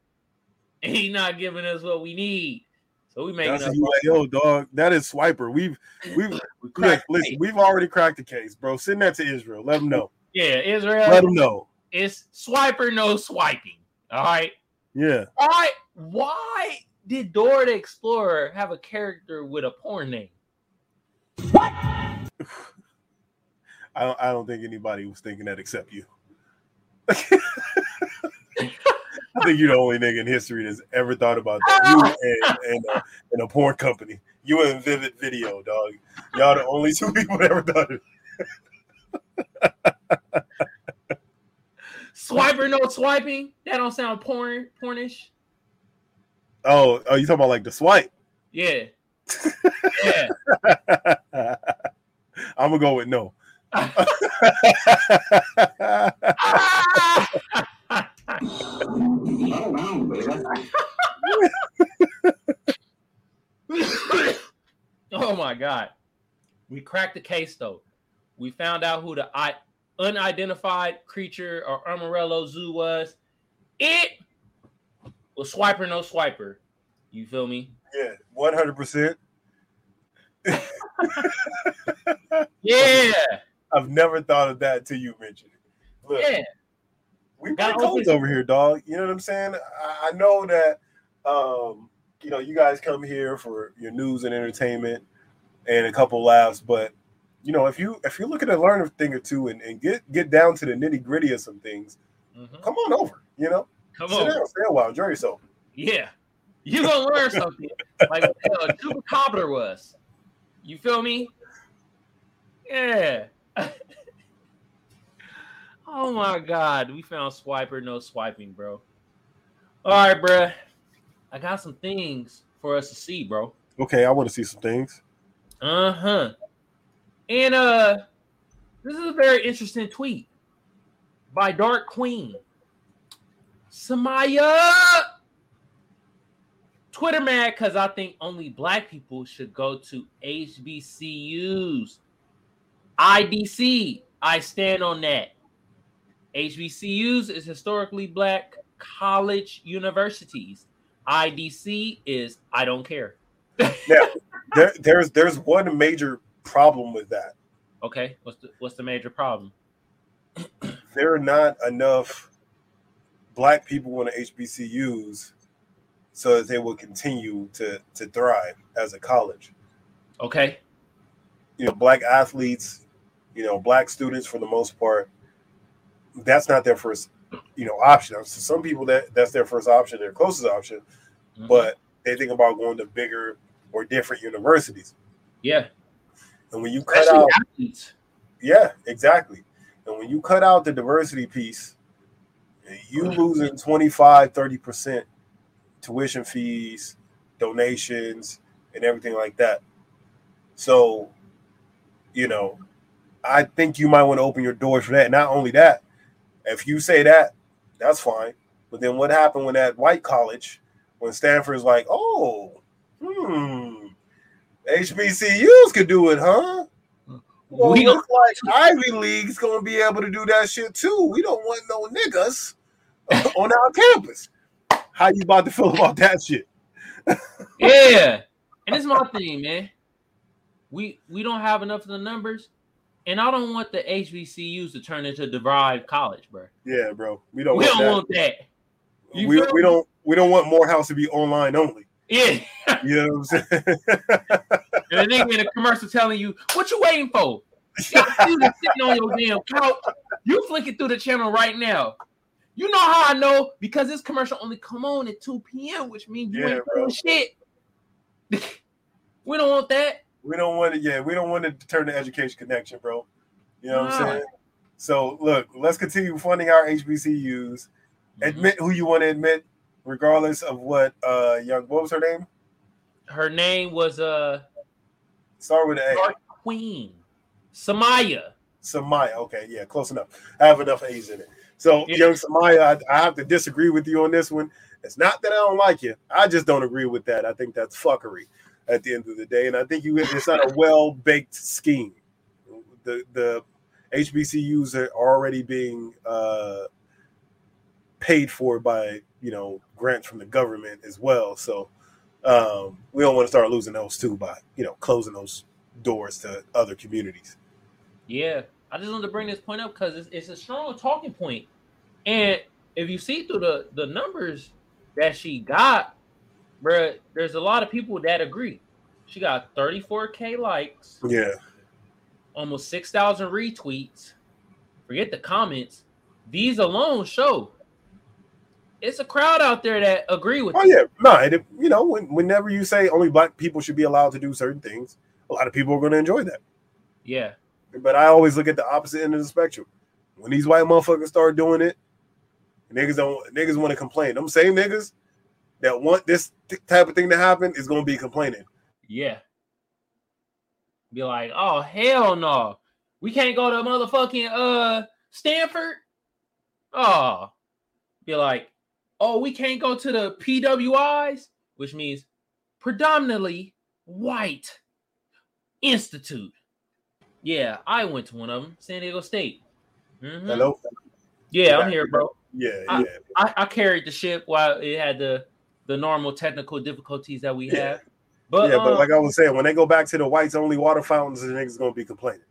And he not giving us what we need. So we making That's up. a UAO dog. That is swiper. We've we've look, listen, we've already cracked the case, bro. Send that to Israel. Let them know. Yeah, Israel. Let them know. It's swiper, no swiping. All right. Yeah. All right. Why did Dora the Explorer have a character with a porn name? What? I don't. I don't think anybody was thinking that except you. I think you're the only nigga in history that's ever thought about that. You and, and, uh, and a porn company. You and Vivid Video, dog. Y'all the only two people that ever done it. Swiper no swiping. That don't sound porn pornish. Oh, oh, you talking about like the swipe? Yeah. yeah. I'm gonna go with no. Oh my god. We cracked the case though. We found out who the I- unidentified creature or Armadillo Zoo was. It was Swiper no Swiper. You feel me? Yeah, one hundred percent. Yeah. I've never thought of that until you mentioned it. Look, Yeah. we Got codes over here, dog. You know what I'm saying? I, I know that um, you know you guys come here for your news and entertainment and a couple laughs, but you know if you if you're looking to learn a thing or two and, and get get down to the nitty gritty of some things, Mhm. come on over. You know, Come sit on. down, stay a while, enjoy yourself. Yeah. You're gonna learn something like what the hell a was. You feel me? Yeah. oh my god, we found swiper, no swiping, bro. All right, bruh. I got some things for us to see, bro. Okay, I want to see some things. Uh-huh. And uh this is a very interesting tweet by Dark Queen. Samaya Twitter mad because I think only black people should go to HBCUs. IDC, I stand on that. HBCUs is historically black college universities. IDC is I don't care. Now, there, there's there's one major problem with that. Okay, what's the what's the major problem? There are not enough black people in the HBCUs so that they will continue to to thrive as a college. Okay, You know, black athletes, you know, black students for the most part, that's not their first, you know, option. So some people that that's their first option, their closest option, Mhm. but they think about going to bigger or different universities. yeah, And when you cut especially out athletes. Yeah, exactly. And when you cut out the diversity piece, you losing 25, 30% tuition fees, donations, and everything like that. So, you know, I think you might want to open your doors for that. Not only that, if you say that, that's fine. But then what happened when that white college, when Stanford's like, oh, hmm, HBCUs could do it, huh? Well, We- look like Ivy League's gonna be able to do that shit too. We don't want no niggas on our campus. How you about to feel about that shit? yeah, and it's my thing, man. We we don't have enough of the numbers, and I don't want the HBCUs to turn into DeVry college, bro. Yeah, bro. We don't We want don't that. want that. You we, we don't we don't want Morehouse to be online only. Yeah, You know what I'm saying? and then in a commercial telling you what you waiting for. You sitting on your damn couch. You flicking through the channel right now. You know how I know because this commercial only come on at 2 p.m., which means you Yeah, ain't doing shit. we don't want that. we don't want it, yeah, we don't want to turn the education connection, bro. You know what I'm saying? So look, let's continue funding our HBCUs. Admit who you want to admit, regardless of what uh young what was her name? Her name was uh Start with an A. Queen. Samaya. Samaya. Okay, yeah, close enough. I have enough A's in it. So, Yeah. young Samaya, I, I have to disagree with you on this one. It's not that I don't like you. I just don't agree with that. I think that's fuckery at the end of the day, and I think you it's not a well baked scheme. The the HBCUs are already being uh, paid for by you know grants from the government as well. So um, we don't want to start losing those too by you know closing those doors to other communities. Yeah, I just wanted to bring this point up because it's, it's a strong talking point. And if you see through the the numbers that she got, bruh, there's a lot of people that agree. She got 34k likes, Yeah. almost 6,000 retweets. Forget the comments. These alone show it's a crowd out there that agree with Oh you. yeah, no, it, you know, when, whenever you say only black people should be allowed to do certain things, a lot of people are going to enjoy that. Yeah. But I always look at the opposite end of the spectrum. When these white motherfuckers start doing it, niggas don't niggas want to complain. Them same niggas that want this th- type of thing to happen is going to be complaining. Yeah. Be like, oh hell no. We can't go to motherfucking uh Stanford. Oh. Be like, oh, we can't go to the PWIs, which means predominantly white institute. Yeah, I went to one of them, San Diego State. Mhm. Hello, Yeah, I'm here, bro. yeah, I- yeah. I, I carried the ship while it had the the normal technical difficulties that we Yeah. have. But yeah, but um, like I was saying, when they go back to the whites only water fountains, the niggas gonna be complaining.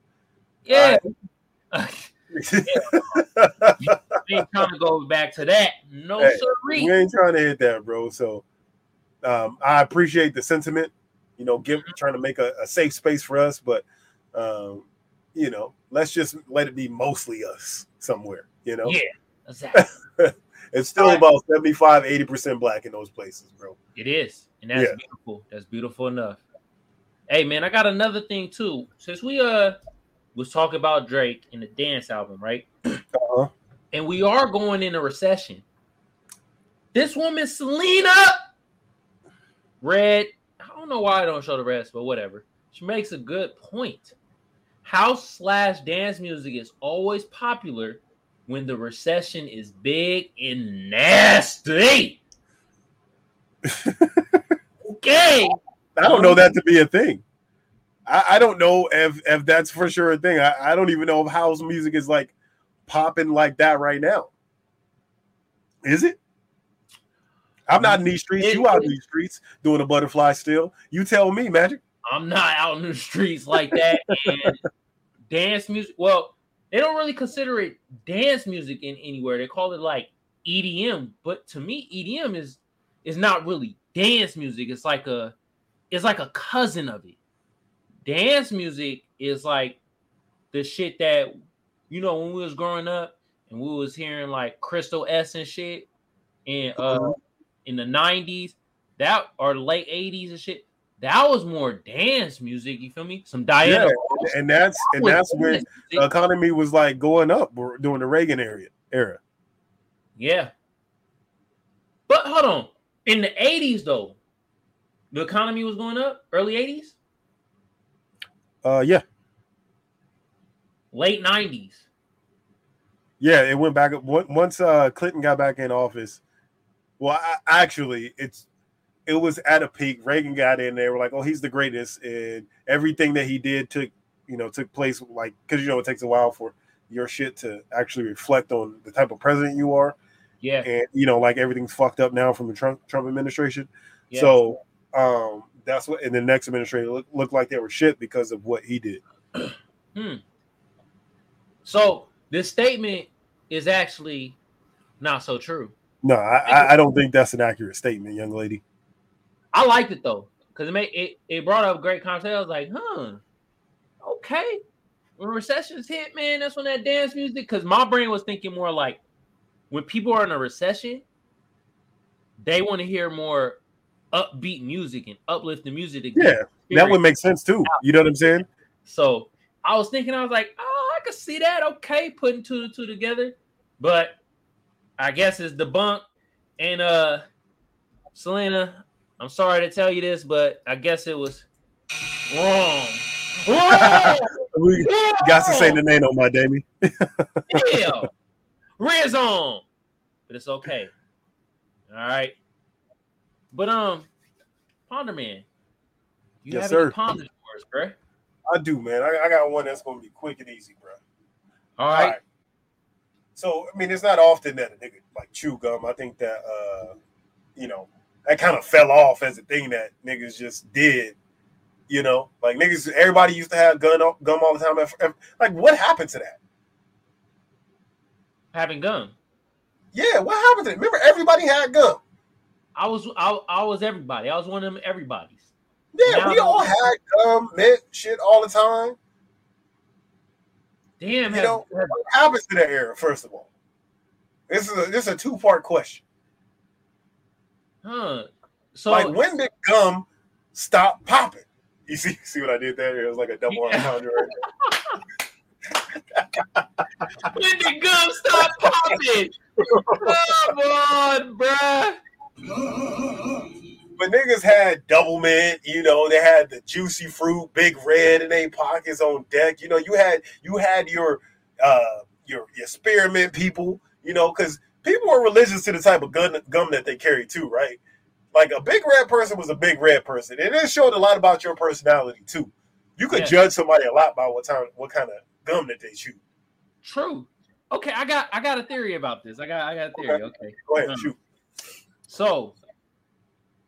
yeah, we ain't trying to go back to that. No Hey, sirree. we ain't trying to hit that, bro. So um, I appreciate the sentiment. You know, give Mm-hmm. trying to make a, a safe space for us, but um, you know, let's just let it be mostly us somewhere. You know, Yeah, exactly. it's still Right. about 75, 80 percent black in those places, bro. It is, and that's Yeah. beautiful. That's beautiful enough. Hey man, I got another thing too. Since we uh was talking about Drake in the dance album, right? Uh-huh. And we are going in a recession. This woman, Selena, Red. I don't know why I don't show the rest, but whatever. She makes a good point. House slash dance music is always popular when the recession is big and nasty. okay. I don't know that to be a thing. I, I don't know if if that's for sure a thing. I, I don't even know if house music is like popping like that right now. Is it? I'm not in these streets. It- you out in these streets doing a butterfly still. You tell me, Magic. I'm not out in the streets like that. And dance music, well, they don't really consider it dance music in anywhere. They call it like EDM. But to me, EDM is is not really dance music. It's like a it's like a cousin of it. Dance music is like the shit that you know when we was growing up and we was hearing like Crystal S and shit and uh in the 90s that or late 80s and shit that was more dance music you feel me some Diana Yeah, and that's that and that's when dance the economy was like going up during the Reagan era. Era. yeah but hold on in the 80s though the economy was going up early 80s Uh, yeah, late 90s yeah. It went back on- once uh Clinton got back in office. Well, I, actually, it's it was at a peak. Reagan got in. They were like, "Oh, he's the greatest," and everything that he did took, you know, took place like because you know it takes a while for your shit to actually reflect on the type of president you are, yeah and you know, like everything's fucked up now from the Trump Trump administration. yeah. So, um, that's what. And the next administration look, looked like they were shit because of what he did. hmm. so this statement is actually not so true No, I, I don't think that's an accurate statement, young lady. I liked it though, because it made it, it brought up great content. I was like, huh, okay. When recessions hit, man, that's when that dance music. Because my brain was thinking more like when people are in a recession, they want to hear more upbeat music and uplifting music. Yeah, that would make sense too. You know what I'm saying? So I was thinking, I was like, oh, I could see that. Okay, putting two to two together, but I guess it's debunked. And uh, Selena, I'm sorry to tell you this, but I guess it was wrong. Wrong! We got to say the name on my Damie. Hell, Riz on, but it's okay. All right, but um, Ponder Man, you Yes, have sir. any ponders for us, bro? I do, man. I, I got one that's gonna be quick and easy, bro. All right, So I mean, it's not often that a nigga like chew gum. I think that uh, you know, that kind of fell off as a thing that niggas just did. You know, like niggas, everybody used to have gun gum all the time. Like, what happened to that? having gum. Yeah, what happened to it? Remember, everybody had gum. I was I, I was everybody. I was one of them everybody's. Yeah, Now- we all had gum, mint, shit all the time. Damn, You has- know, what happens to that era? First of all, this is a, this is a two part question. Huh. So like when did gum stop popping? You see, see what I did there? It was like a double Yeah. entendre. Right when did gum stop popping? Come on, bruh. But niggas had double mint, you know, they had the juicy fruit, big red in their pockets on deck. You know, you had you had your uh your your spearmint people, you know, because people were religious to the type of gun gum that they carry too, right? Like a big red person was a big red person. And it showed a lot about your personality too. You could Yeah. judge somebody a lot by what time what kind of gum that they chew. True. Okay, I got I got a theory about this. I got I got a theory. Okay. Go ahead, Um, shoot. So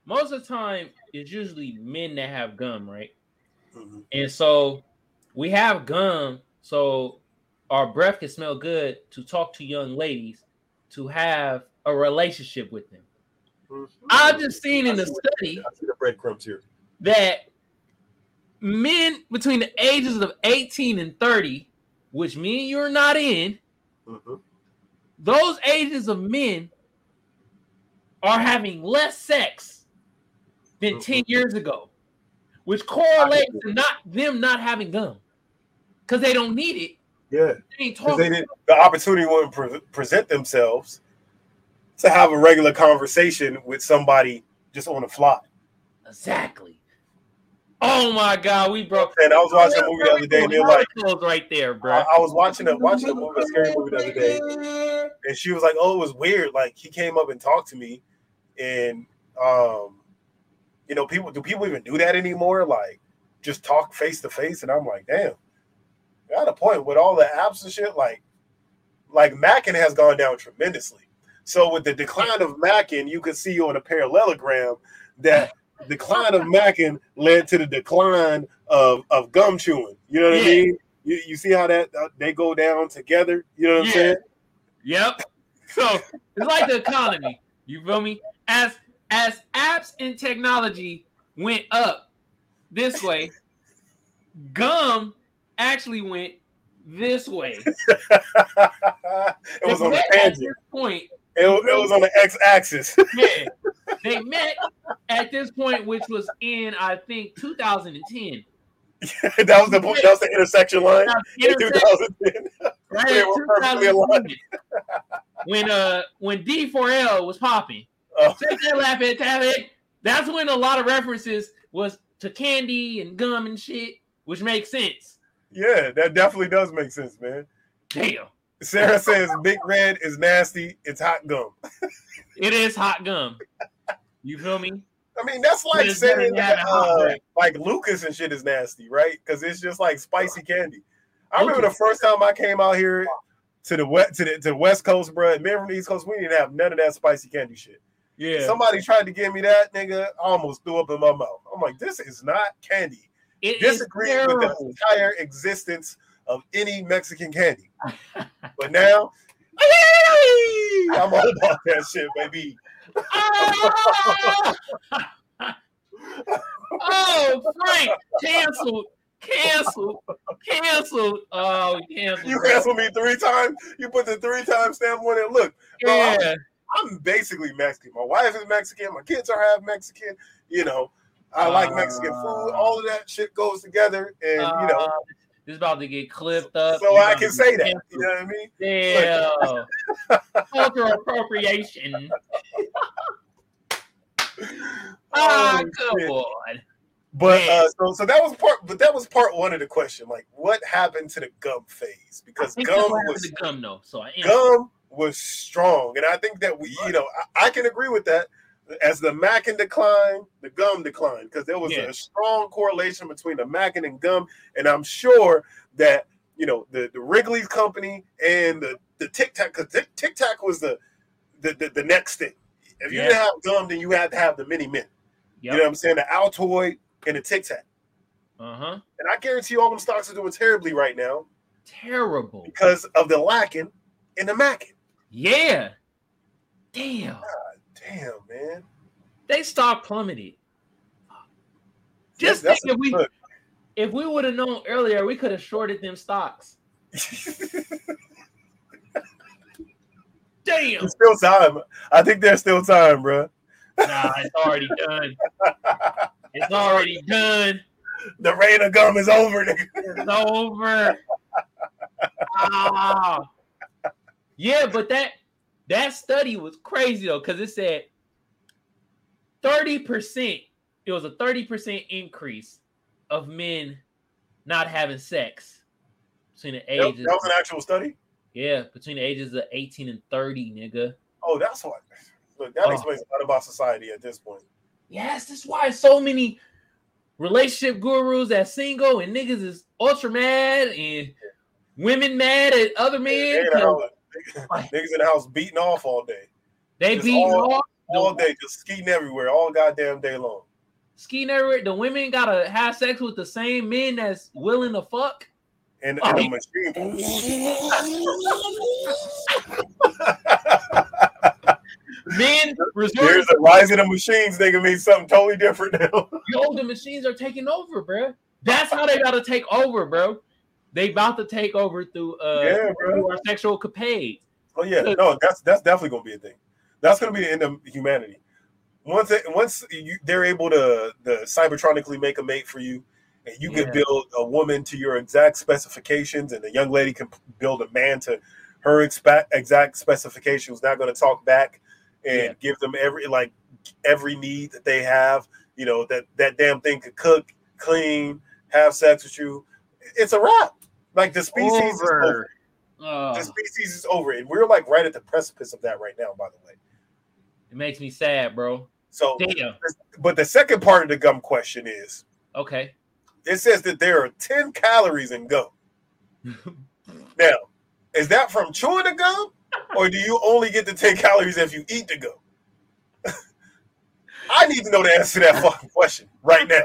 most of the time it's usually men that have gum, right? Mhm. And so we have gum, so our breath can smell good to talk to young ladies to have a relationship with them. I've just seen in the study I see the breadcrumbs here. that men between the ages of 18 and 30, which me and you're not in, Mhm. those ages of men are having less sex than 10 years ago, which correlates to not them not having gum because they don't need it. Yeah. They they didn't the opportunity wouldn't pre- present themselves to have a regular conversation with somebody just on the fly. Exactly. Oh my God, we broke. And I was watching a movie the other day, and they're like, right there, I, bro. I was watching a watching a movie, a scary movie the other day, and she was like, "Oh, it was weird. Like he came up and talked to me, and um, you know, people do people even do that anymore? Like just talk face to face?" And I'm like, "Damn." At a point with all the apps and shit, like like Mackin has gone down tremendously. So with the decline of Mackin, you can see on a parallelogram that decline of Mackin led to the decline of, of gum chewing. You know what I mean? You, you see how that uh, they go down together. You know what I'm saying? Yep. So it's like the economy. You feel me? As as apps and technology went up this way, gum actually went this way. it was on the tangent. point. It, was- it was on the x-axis. Yeah, they met at this point, which was in I think 2010. that was the point. That was the intersection line. In 2010. right They were perfectly 2010. when uh when D4L was popping. Oh. Take that laugh at Talent. That's when a lot of references was to candy and gum and shit, which makes sense. Yeah, that definitely does make sense, man. Damn, Sarah says Big Red is nasty. It's hot gum. it is hot gum. You feel me? I mean, that's like saying that, uh, like Lucas and shit is nasty, right? Because it's just like spicy candy. I remember the first time I came out here to the west to the, to the West Coast, bro. Men from the East Coast, we didn't have none of that spicy candy shit. Yeah, Somebody tried to give me that, nigga. I almost threw up in my mouth. I'm like, this is not candy. It with the entire existence of any Mexican candy. but now, I'm all about that shit, baby. Ah! oh, Frank, canceled, canceled, canceled. Oh, canceled. You canceled me three times. You put the three time stamp on it. Look, bro, I'm- Yeah, I'm basically Mexican. My wife is Mexican. My kids are half Mexican. You know, I like Mexican food. Uh, All of that shit goes together, and you know, Uh, this is about to get clipped up. so I can say that. You know what I mean? Damn. Cultural appropriation. Ah, Oh, come shit. on. But uh, so so that was part. But that was part one of the question. Like, what happened to the gum phase? Because gum was gum, though. So I gum was strong, and I think that we, you know, I, I can agree with that. As the Mackin declined, the gum declined because there was Yeah. a strong correlation between the Mackin and gum, and I'm sure that you know the the Wrigley's company and the the Tic Tac because Tic Tac was the, the the the next thing. If you Yeah. didn't have gum, then you had to have the mini mint. You know what I'm saying? The Altoid and the Tic Tac. Uh huh. And I guarantee you all them stocks are doing terribly right now Terrible. because of the lacking in the Mackin. Yeah. Damn. Damn, man. They stock plummeted. Just that's think if we good. if we would have known earlier, we could have shorted them stocks. Damn. There's still time. I think there's still time, bro. Nah, it's already done. It's already done. The reign of gum is over. Nigga. It's over. Ah. Yeah, but that that study was crazy though, because it said 30%, it was a 30% increase of men not having sex between the That, that was an actual study. Yeah, between the ages of 18 and 30, nigga. Oh, that's what. Look, that Oh. explains a lot about society at this point. Yes, that's why so many relationship gurus that single and niggas is ultra mad and women mad at other men. They in the 'cause house- Niggas in the house beating off all day, They It's beat all- off. all day, just skeeting everywhere, all goddamn day long. skiing everywhere. The women gotta have sex with the same men that's willing to fuck. And, Oh, and machine. Men resort There's a rise of the machines. Nigga means something totally different now. yo, the machines are taking over, bro. That's how they gotta take over, bro. They about to take over through uh yeah, through our sexual capades. Oh yeah, no, that's that's definitely gonna be a thing. That's gonna be the end of humanity. Once it, once you, they're able to the cybertronically make a mate for you, and you Yeah. can build a woman to your exact specifications, and the young lady can build a man to her expa- exact specifications. Not going to talk back and Yeah. give them every like every need that they have. You know that that damn thing could cook, clean, have sex with you. It's a wrap. Like the species is over Over. Oh, the species is over and we're like right at the precipice of that right now by the way it makes me sad, bro. so Damn. but the second part of the gum question is Okay. it says that there are 10 calories in gum now is that from chewing the gum or do you only get the 10 calories if you eat the gum i need to know the answer to that fucking question right now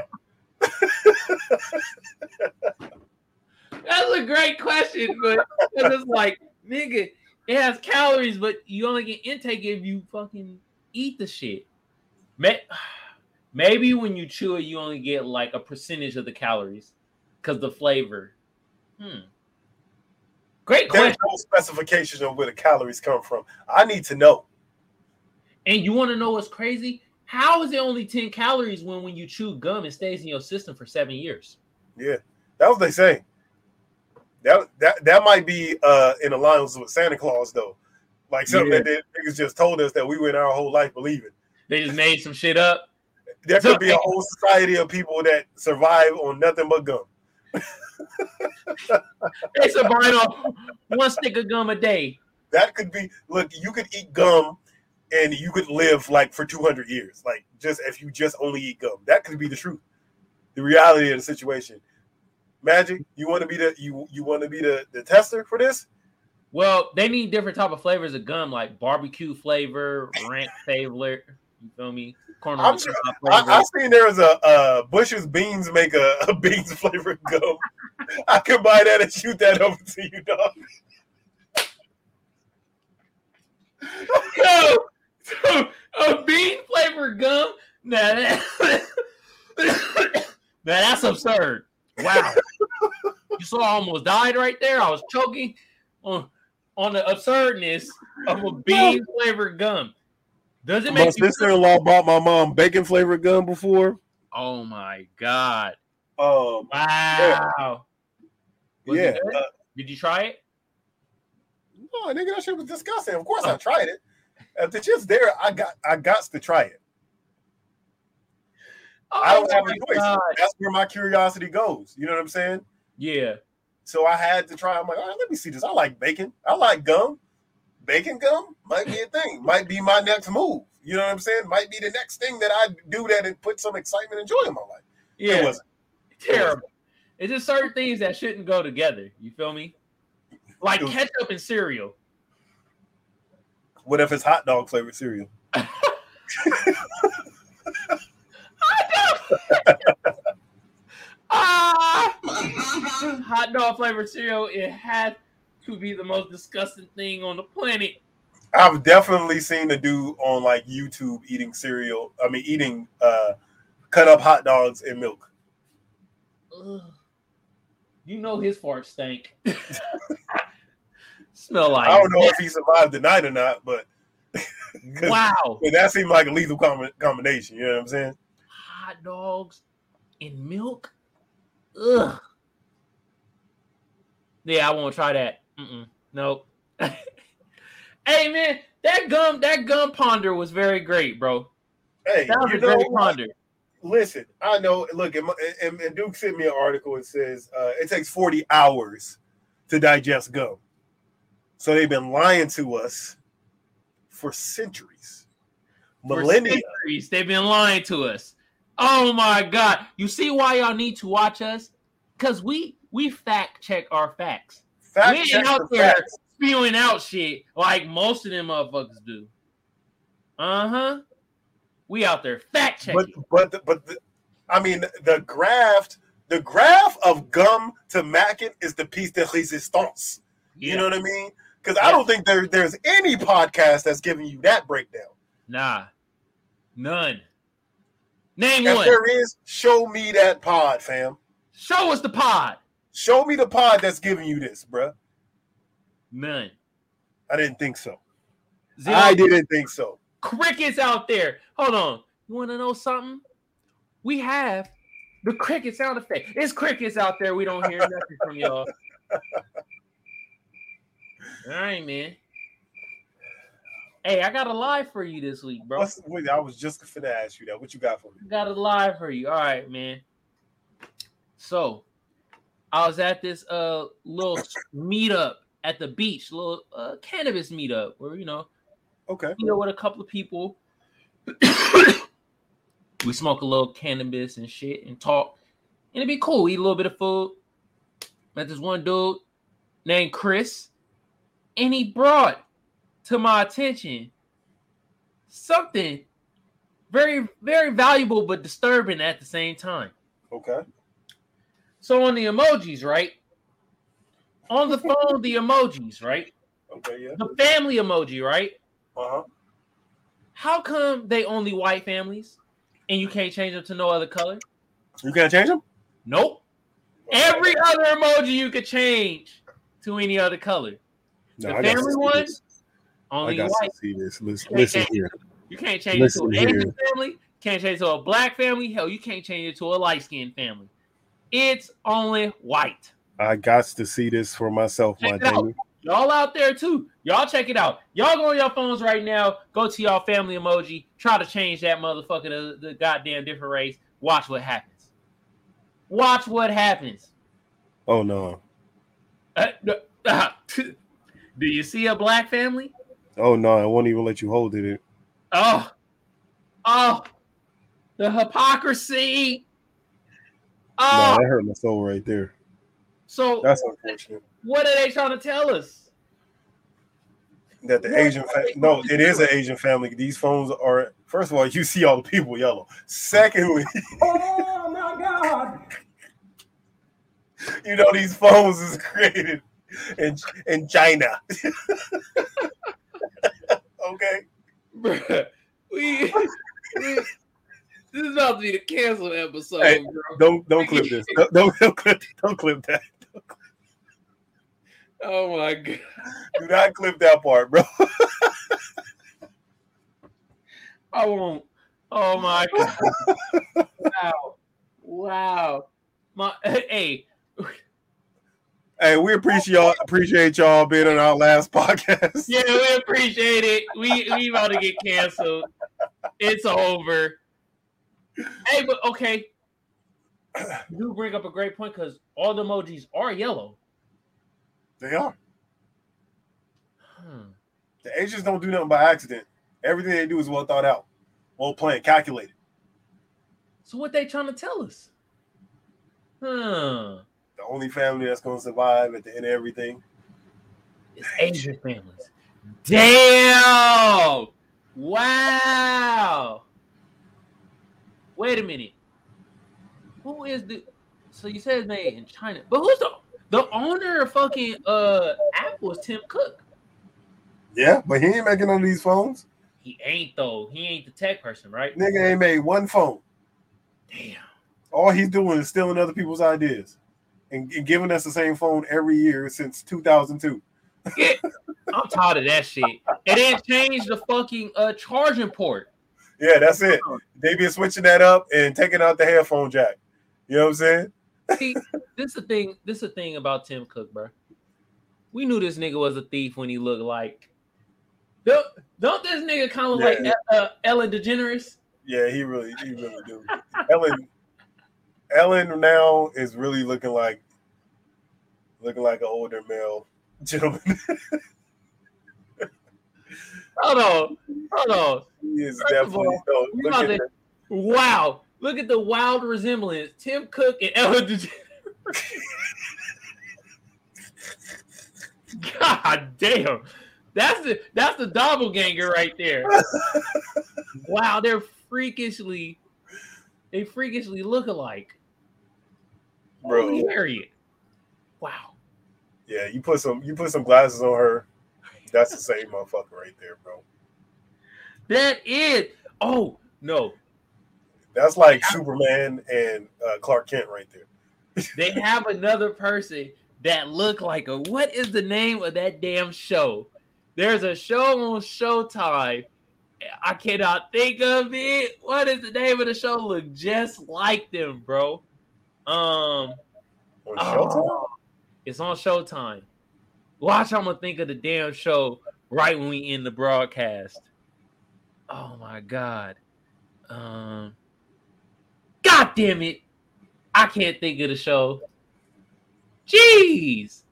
That's a great question, but it's like, nigga, it has calories, but you only get intake if you fucking eat the shit. Maybe when you chew it, you only get like a percentage of the calories because the flavor. Hmm. Great there's question. no specification of where the calories come from i need to know And you want to know what's crazy? How is it only 10 calories when when you chew gum, it stays in your system for seven years? Yeah, that's what they say. That that that might be uh in alliance with Santa Claus though. Like something Yeah. that they, niggas just told us that we went our whole life believing. They just made some shit up. There could be a whole society of people that survive on nothing but gum. They survive off one stick of gum a day. That could be look, you could eat gum and you could live like for 200 years. Like just if you just only eat gum. That could be the truth. The reality of the situation. Magic, you want to be the you you want to be the, the tester for this? Well, they need different type of flavors of gum, like barbecue flavor, ranch flavor. You feel me? Corn I'm on the sure- I. I seen there was a uh, Bush's Beans make a, a beans flavored gum. I could buy that and shoot that over to you, dog. Yo, so, a bean flavored gum. Nah, that, now that's absurd. Wow. You saw I almost died right there. I was choking on on the absurdness of a bean flavored gum. Does it My make you sister-in-law bought my mom bacon flavored gum before. Oh my god. Oh Um, Wow. Was it yeah, uh, Did you try it? no, nigga, that shit was disgusting. Of course, I tried it. If the shit's there, I got, I got to try it. Oh, I don't Oh have a choice. God. That's where my curiosity goes. You know what I'm saying? Yeah. So I had to try. I'm like, all right, let me see this. I like bacon. I like gum. Bacon gum might be a thing. Might be my next move. You know what I'm saying? Might be the next thing that I do that and put some excitement and joy in my life. It Yeah. wasn't. Terrible. It's just certain things that shouldn't go together. You feel me? Like ketchup and cereal. What if it's hot dog flavored cereal? Ah! Hot dog flavored cereal. It had to be the most disgusting thing on the planet. I've definitely seen the dude on like YouTube eating cereal. I mean, eating uh, cut up hot dogs and milk. Ugh. You know his fart stank. Smell like I don't know if he survived the night or not, but wow. That seemed like a lethal com- combination. You know what I'm saying? Hot dogs and milk. Ugh. Yeah, I won't try that. Mm-mm. Nope. hey man, that gum, that gum ponder was very great, bro. Hey, That was a great ponder. listen, I know. Look, and, and, and Duke sent me an article. It says uh, it takes 40 hours to digest gum. So they've been lying to us for centuries, For millennia. centuries, they've been lying to us. Oh my god! You see why y'all need to watch us? Cause we we fact check our facts. Fact we ain't out the there facts. spewing out shit like most of them motherfuckers do. Uh huh. We out there fact checking. but the, but the, I mean the graft, the graph of gum to mackin is the piece de resistance. You know what I mean? Because I don't think there there's any podcast that's giving you that breakdown. Nah, none. Name If one. there is, show me that pod, fam. Show us the pod. Show me the pod that's giving you this, bruh. None. I didn't think so. Zero I didn't think so. crickets out there. Hold on. You want to know something? We have the cricket sound effect. It's crickets out there. We don't hear nothing from y'all. All right, man. Hey, I got a live for you this week, bro. What's, wait, I was just finna ask you that. What you got for me? got a live for you. All right, man. So, I was at this uh little meetup at the beach, little uh, cannabis meetup, where you know Okay. you know, with a couple of people. we smoke a little cannabis and shit and talk. And it'd be cool. Eat a little bit of food. Met this one dude named Chris. And he brought to my attention something very, very valuable but disturbing at the same time. Okay. So on the emojis, right? On the phone, the emojis, right? Okay. Yeah. The family emoji, right? Uh huh. How come they only white families and you can't change them to no other color? You can't change them. Nope. Every other emoji you could change to any other color. No, the I family see one, this. I only got white. to see this. Listen, listen here. You can't change Listen it to an Asian family, can't change it to a black family. Hell, you can't change it to a light skinned family. It's only white. I got to see this for myself, Check my out. Y'all out there too. Y'all check it out. Y'all go on your phones right now. Go to y'all family emoji. Try to change that motherfucker to the goddamn different race. Watch what happens. Watch what happens. Oh no. Uh, uh, do you see a black family? Oh no. I won't even let you hold it. Oh, oh, the hypocrisy. No, Oh, that hurt my soul right there. so That's unfortunate. what are they trying to tell us? That the Asian fa- no, it is an Asian family. These phones are first of all, you see all the people yellow. Secondly, Oh my God! you know these phones is created in in China. okay. Bruh, we, we- this is about to be the canceled episode, Hey. bro. Don't don't clip this. Don't don't, don't clip don't clip that. Oh my god. Do not clip that part, bro. I won't. Oh my god. wow. Wow. My hey, Hey, we appreciate y'all appreciate y'all being on our last podcast. yeah, we appreciate it. We we about to get canceled. It's over. Hey, but okay. You bring up a great point because all the emojis are yellow. They are. Hmm. The Asians don't do nothing by accident. Everything they do is well thought out, well planned, calculated. So what they trying to tell us? Hmm. The only family that's going to survive at the end of everything. It's Asian families. Damn! Wow! Wait a minute. Who is the? So you said it's made in China, but who's the the owner of fucking uh Apple? Is Tim Cook? Yeah, but he ain't making none of these phones. He ain't though. He ain't the tech person, right? Nigga ain't made one phone. Damn. All he's doing is stealing other people's ideas and, and giving us the same phone every year since 2002. Get, I'm tired of that shit. And then change the fucking uh charging port. Yeah, that's it. They been switching that up and taking out the headphone jack. You know what I'm saying? See, this is the thing. This is the thing about Tim Cook, bro. We knew this nigga was a thief when he looked like. Don't, don't this nigga kind of Yeah, like yeah. uh, Ellen DeGeneres? Yeah, he really, he really do. Ellen, Ellen now is really looking like, looking like an older male gentleman. Hold on, hold on. he is First definitely. all, no, we look at to- Wow, look at the wild resemblance. Tim Cook and Ellen DeGeneres. God damn. That's the that's the doppelganger right there. wow, they're freakishly they freakishly look alike. Bro. Harriet. Wow. Yeah, you put some, you put some glasses on her. That's the same motherfucker right there, bro. That is oh no. That's like Superman and uh, Clark Kent right there. They have another person that look like a what is the name of that damn show? There's a show on Showtime. I cannot think of it. What is the name of the show? Look just like them, bro. Um On Showtime? oh, it's on Showtime. Watch, I'm gonna think of the damn show right when we end the broadcast. Oh my god. Um God damn it. I can't think of the show. Jeez.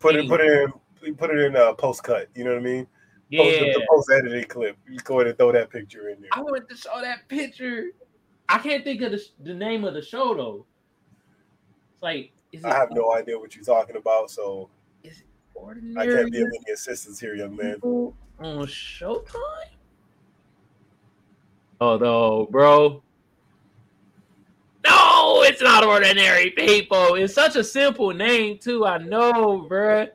Put it, put it in, put it in a post cut. You know what I mean? Post, Yeah. the post edited clip. You go ahead and throw that picture in there. I wanted to show that picture. I can't think of the, the name of the show though. It's like, is it I have no idea what you're talking about, so I can't be of any assistance here, young man. people on Showtime? Oh no, bro. No, it's not ordinary people. It's such a simple name too. I know, bro.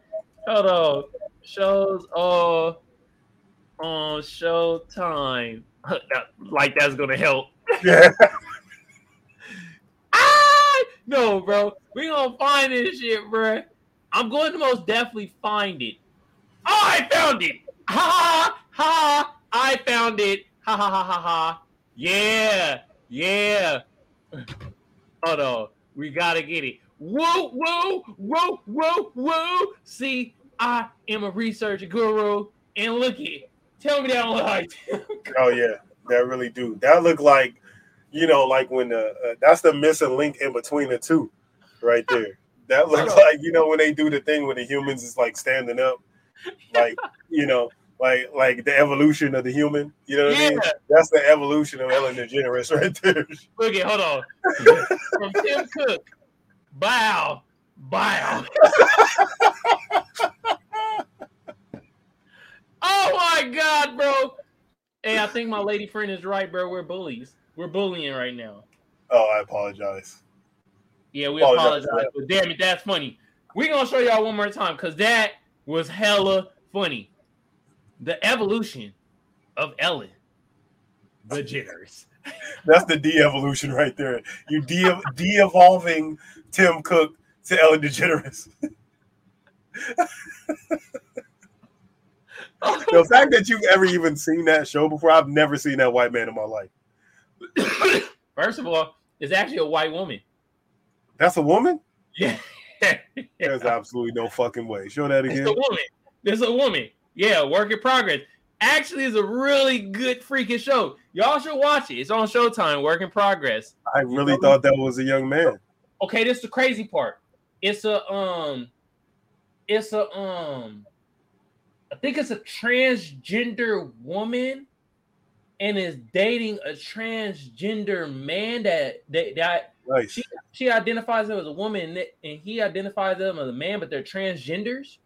Hold on. Shows all on Showtime. like that's gonna help. Yeah. No, bro. We gonna find this shit, bro. I'm going to most definitely find it. Oh, I found it. Ha ha ha! I found it. Ha ha ha ha ha! Yeah, yeah. Hold on, we gotta get it. Whoa, whoa, whoa, whoa, whoa! See, I am a research guru, and look it. Tell me that like. Oh yeah, that really do. That look like, you know, like when the uh, that's the missing link in between the two, right there. That looks like you know when they do the thing when the humans is like standing up, like you know, like like the evolution of the human. You know what I mean? That's the evolution of Ellen DeGeneres right there. look it. Hold on. From Tim Cook. Bow, bow. oh my God, bro. Hey, I think my lady friend is right, bro. We're bullies. We're bullying right now. Oh, I apologize. Yeah, we Apologize apologize. But damn it, that's funny. We're gonna show y'all one more time because that was hella funny. The evolution of Ellen the DeGeneres. That's the de-evolution right there. You de de-evolving Tim Cook to Ellen DeGeneres. The fact that you've ever even seen that show before, I've never seen that white man in my life. First of all, it's actually a white woman. That's a woman? Yeah. There's absolutely no fucking way. Show that again. It's a woman. There's a woman. Yeah, work in progress. Actually, is a really good freaking show. Y'all should watch it. It's on Showtime. Work in progress. I really thought that was a young man. Okay, this is the crazy part. It's a um, it's a um, I think it's a transgender woman, and is dating a transgender man that that, that Nice. She- she identifies him as a woman, and he identifies them as a man, but they're transgenders.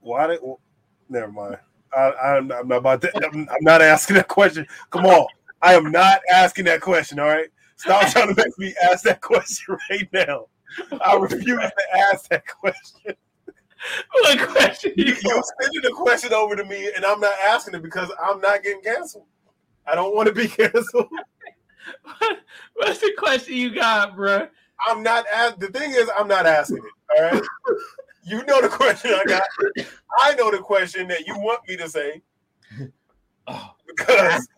Why did? Well, never mind. I, I'm, I'm not about that. I'm, I'm not asking that question. Come on. I am not asking that question. All right. Stop trying to make me ask that question right now. I refuse to ask that question. What question? You you're sending the question over to me, and I'm not asking it because I'm not getting canceled. I don't want to be canceled. What's the question you got, bro? I'm not. The thing is, I'm not asking it. All right. You know the question I got. I know the question that you want me to say Oh, because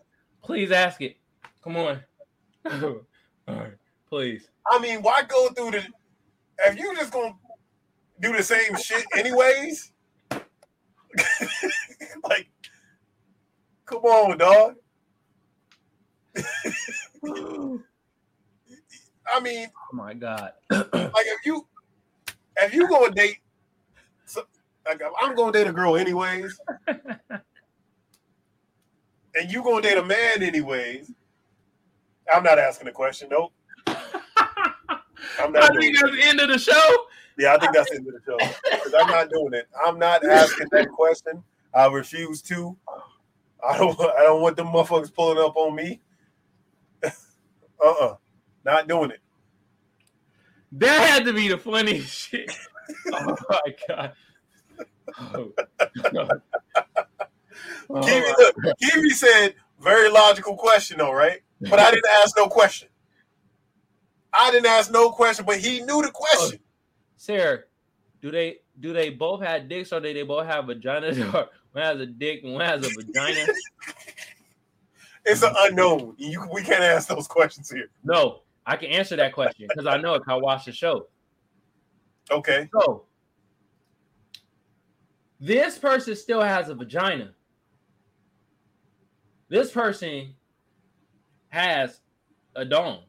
please ask it. Come on. All right, please. I mean, why go through the? If you just gonna do the same shit anyways, like, come on, dog. I mean, Oh my god. like if you if you gonna date, so, like I'm gonna date a girl anyways, and you gonna date a man anyways. I'm not asking the question. Nope. I'm not doing think that's the end of the show. Yeah, I think that's the end of the show. 'Cause I'm not doing it. I'm not asking that question. I refuse to. I don't. I don't want them motherfuckers pulling up on me. Uh-uh. Not doing it. That had to be the funniest shit. Oh my god. Oh. Oh Kiwi, look, Kiwi said very logical question though, right? But I didn't ask no question. I didn't ask no question, but he knew the question. Oh, Sarah, do they do they both have dicks or do they both have vaginas? Or one has a dick and one has a vagina? It's an unknown. You, we can't ask those questions here. No, I can answer that question because I know it. I watched the show. Okay. So this person still has a vagina. This person has a dome,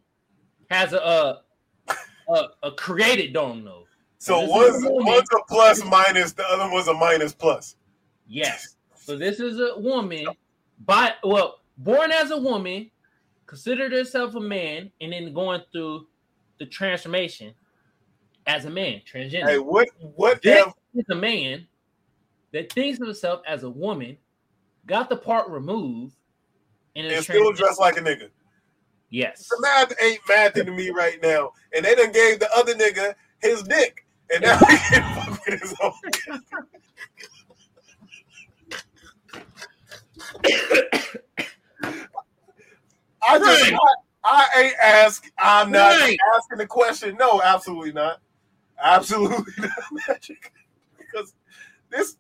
has a a, a, a created dome though. So one's, a one's a plus minus, the other one's a minus plus. Yes. So this is a woman, by well, born as a woman, considered herself a man, and then going through the transformation as a man, transgender. Hey, what what This is a man that thinks of himself as a woman, got the part removed, and and is still dressed like a nigga? Yes. The math ain't mathing to me right now. And they done gave the other nigga his dick. And now he can fuck with his own. I just Right. I, I ain't ask. I'm not Right. asking the question. No, absolutely not. Absolutely not magic. Because this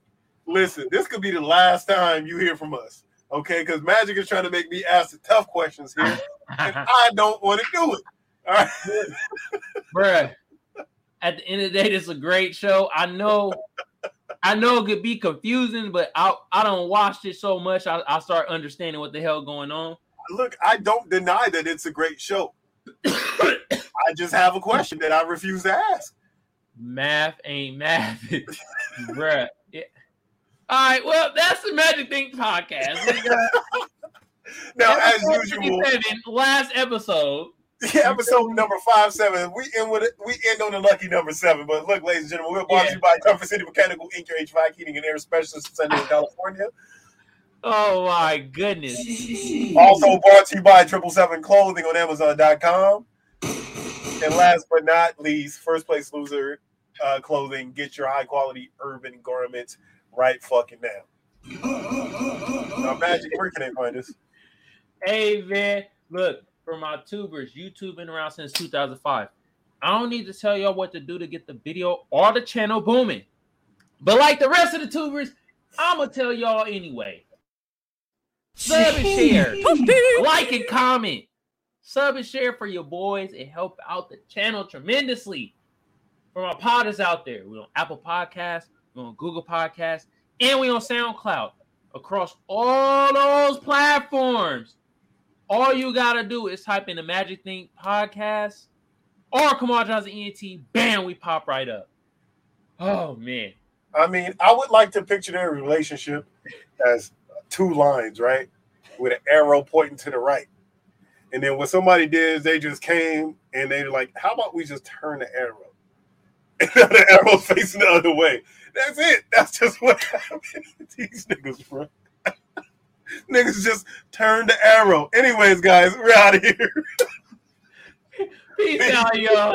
listen, this could be the last time you hear from us. Okay, because Magic is trying to make me ask the tough questions here, and I don't want to do it. All right. Bruh. At the end of the day, this is a great show. I know, I know it could be confusing, but I I don't watch it so much. I, I start understanding what the hell going on. Look, I don't deny that it's a great show. I just have a question that I refuse to ask. math ain't math, bruh. Yeah. All right, well, that's the Magic Think podcast. Now, as usual, 57, last episode. episode number five seven. We end with it. We end on the lucky number seven. But look, ladies and gentlemen, we're brought to you by Comfort City Mechanical Inc. Your HVAC heating and air specialist in San Diego, California. Oh my goodness. Also brought to you by Triple Seven Clothing on Amazon.com. And last but not least, first place loser uh, clothing. Get your high quality urban garments right fucking now. Now, Magic, where can they find us? Hey man, look for my tubers. YouTube been around since 2005. I don't need to tell y'all what to do to get the video or the channel booming. But like the rest of the tubers, I'm gonna tell y'all anyway. Sub and share, like and comment, sub and share for your boys. It help out the channel tremendously. For my potters out there, we're on Apple Podcasts, we're on Google Podcasts, and we're on SoundCloud across all those platforms. All you gotta do is type in the Magic Think podcast or Kamal Johnson ENT. Bam, we pop right up. Oh man. I mean, I would like to picture their relationship as two lines, right? With an arrow pointing to the right. And then what somebody did is they just came and they were like, how about we just turn the arrow? And now the arrow's facing the other way. That's it. That's just what happened. To these niggas, bro. niggas just turned the arrow. Anyways, guys, we're out of here. Peace out, y'all.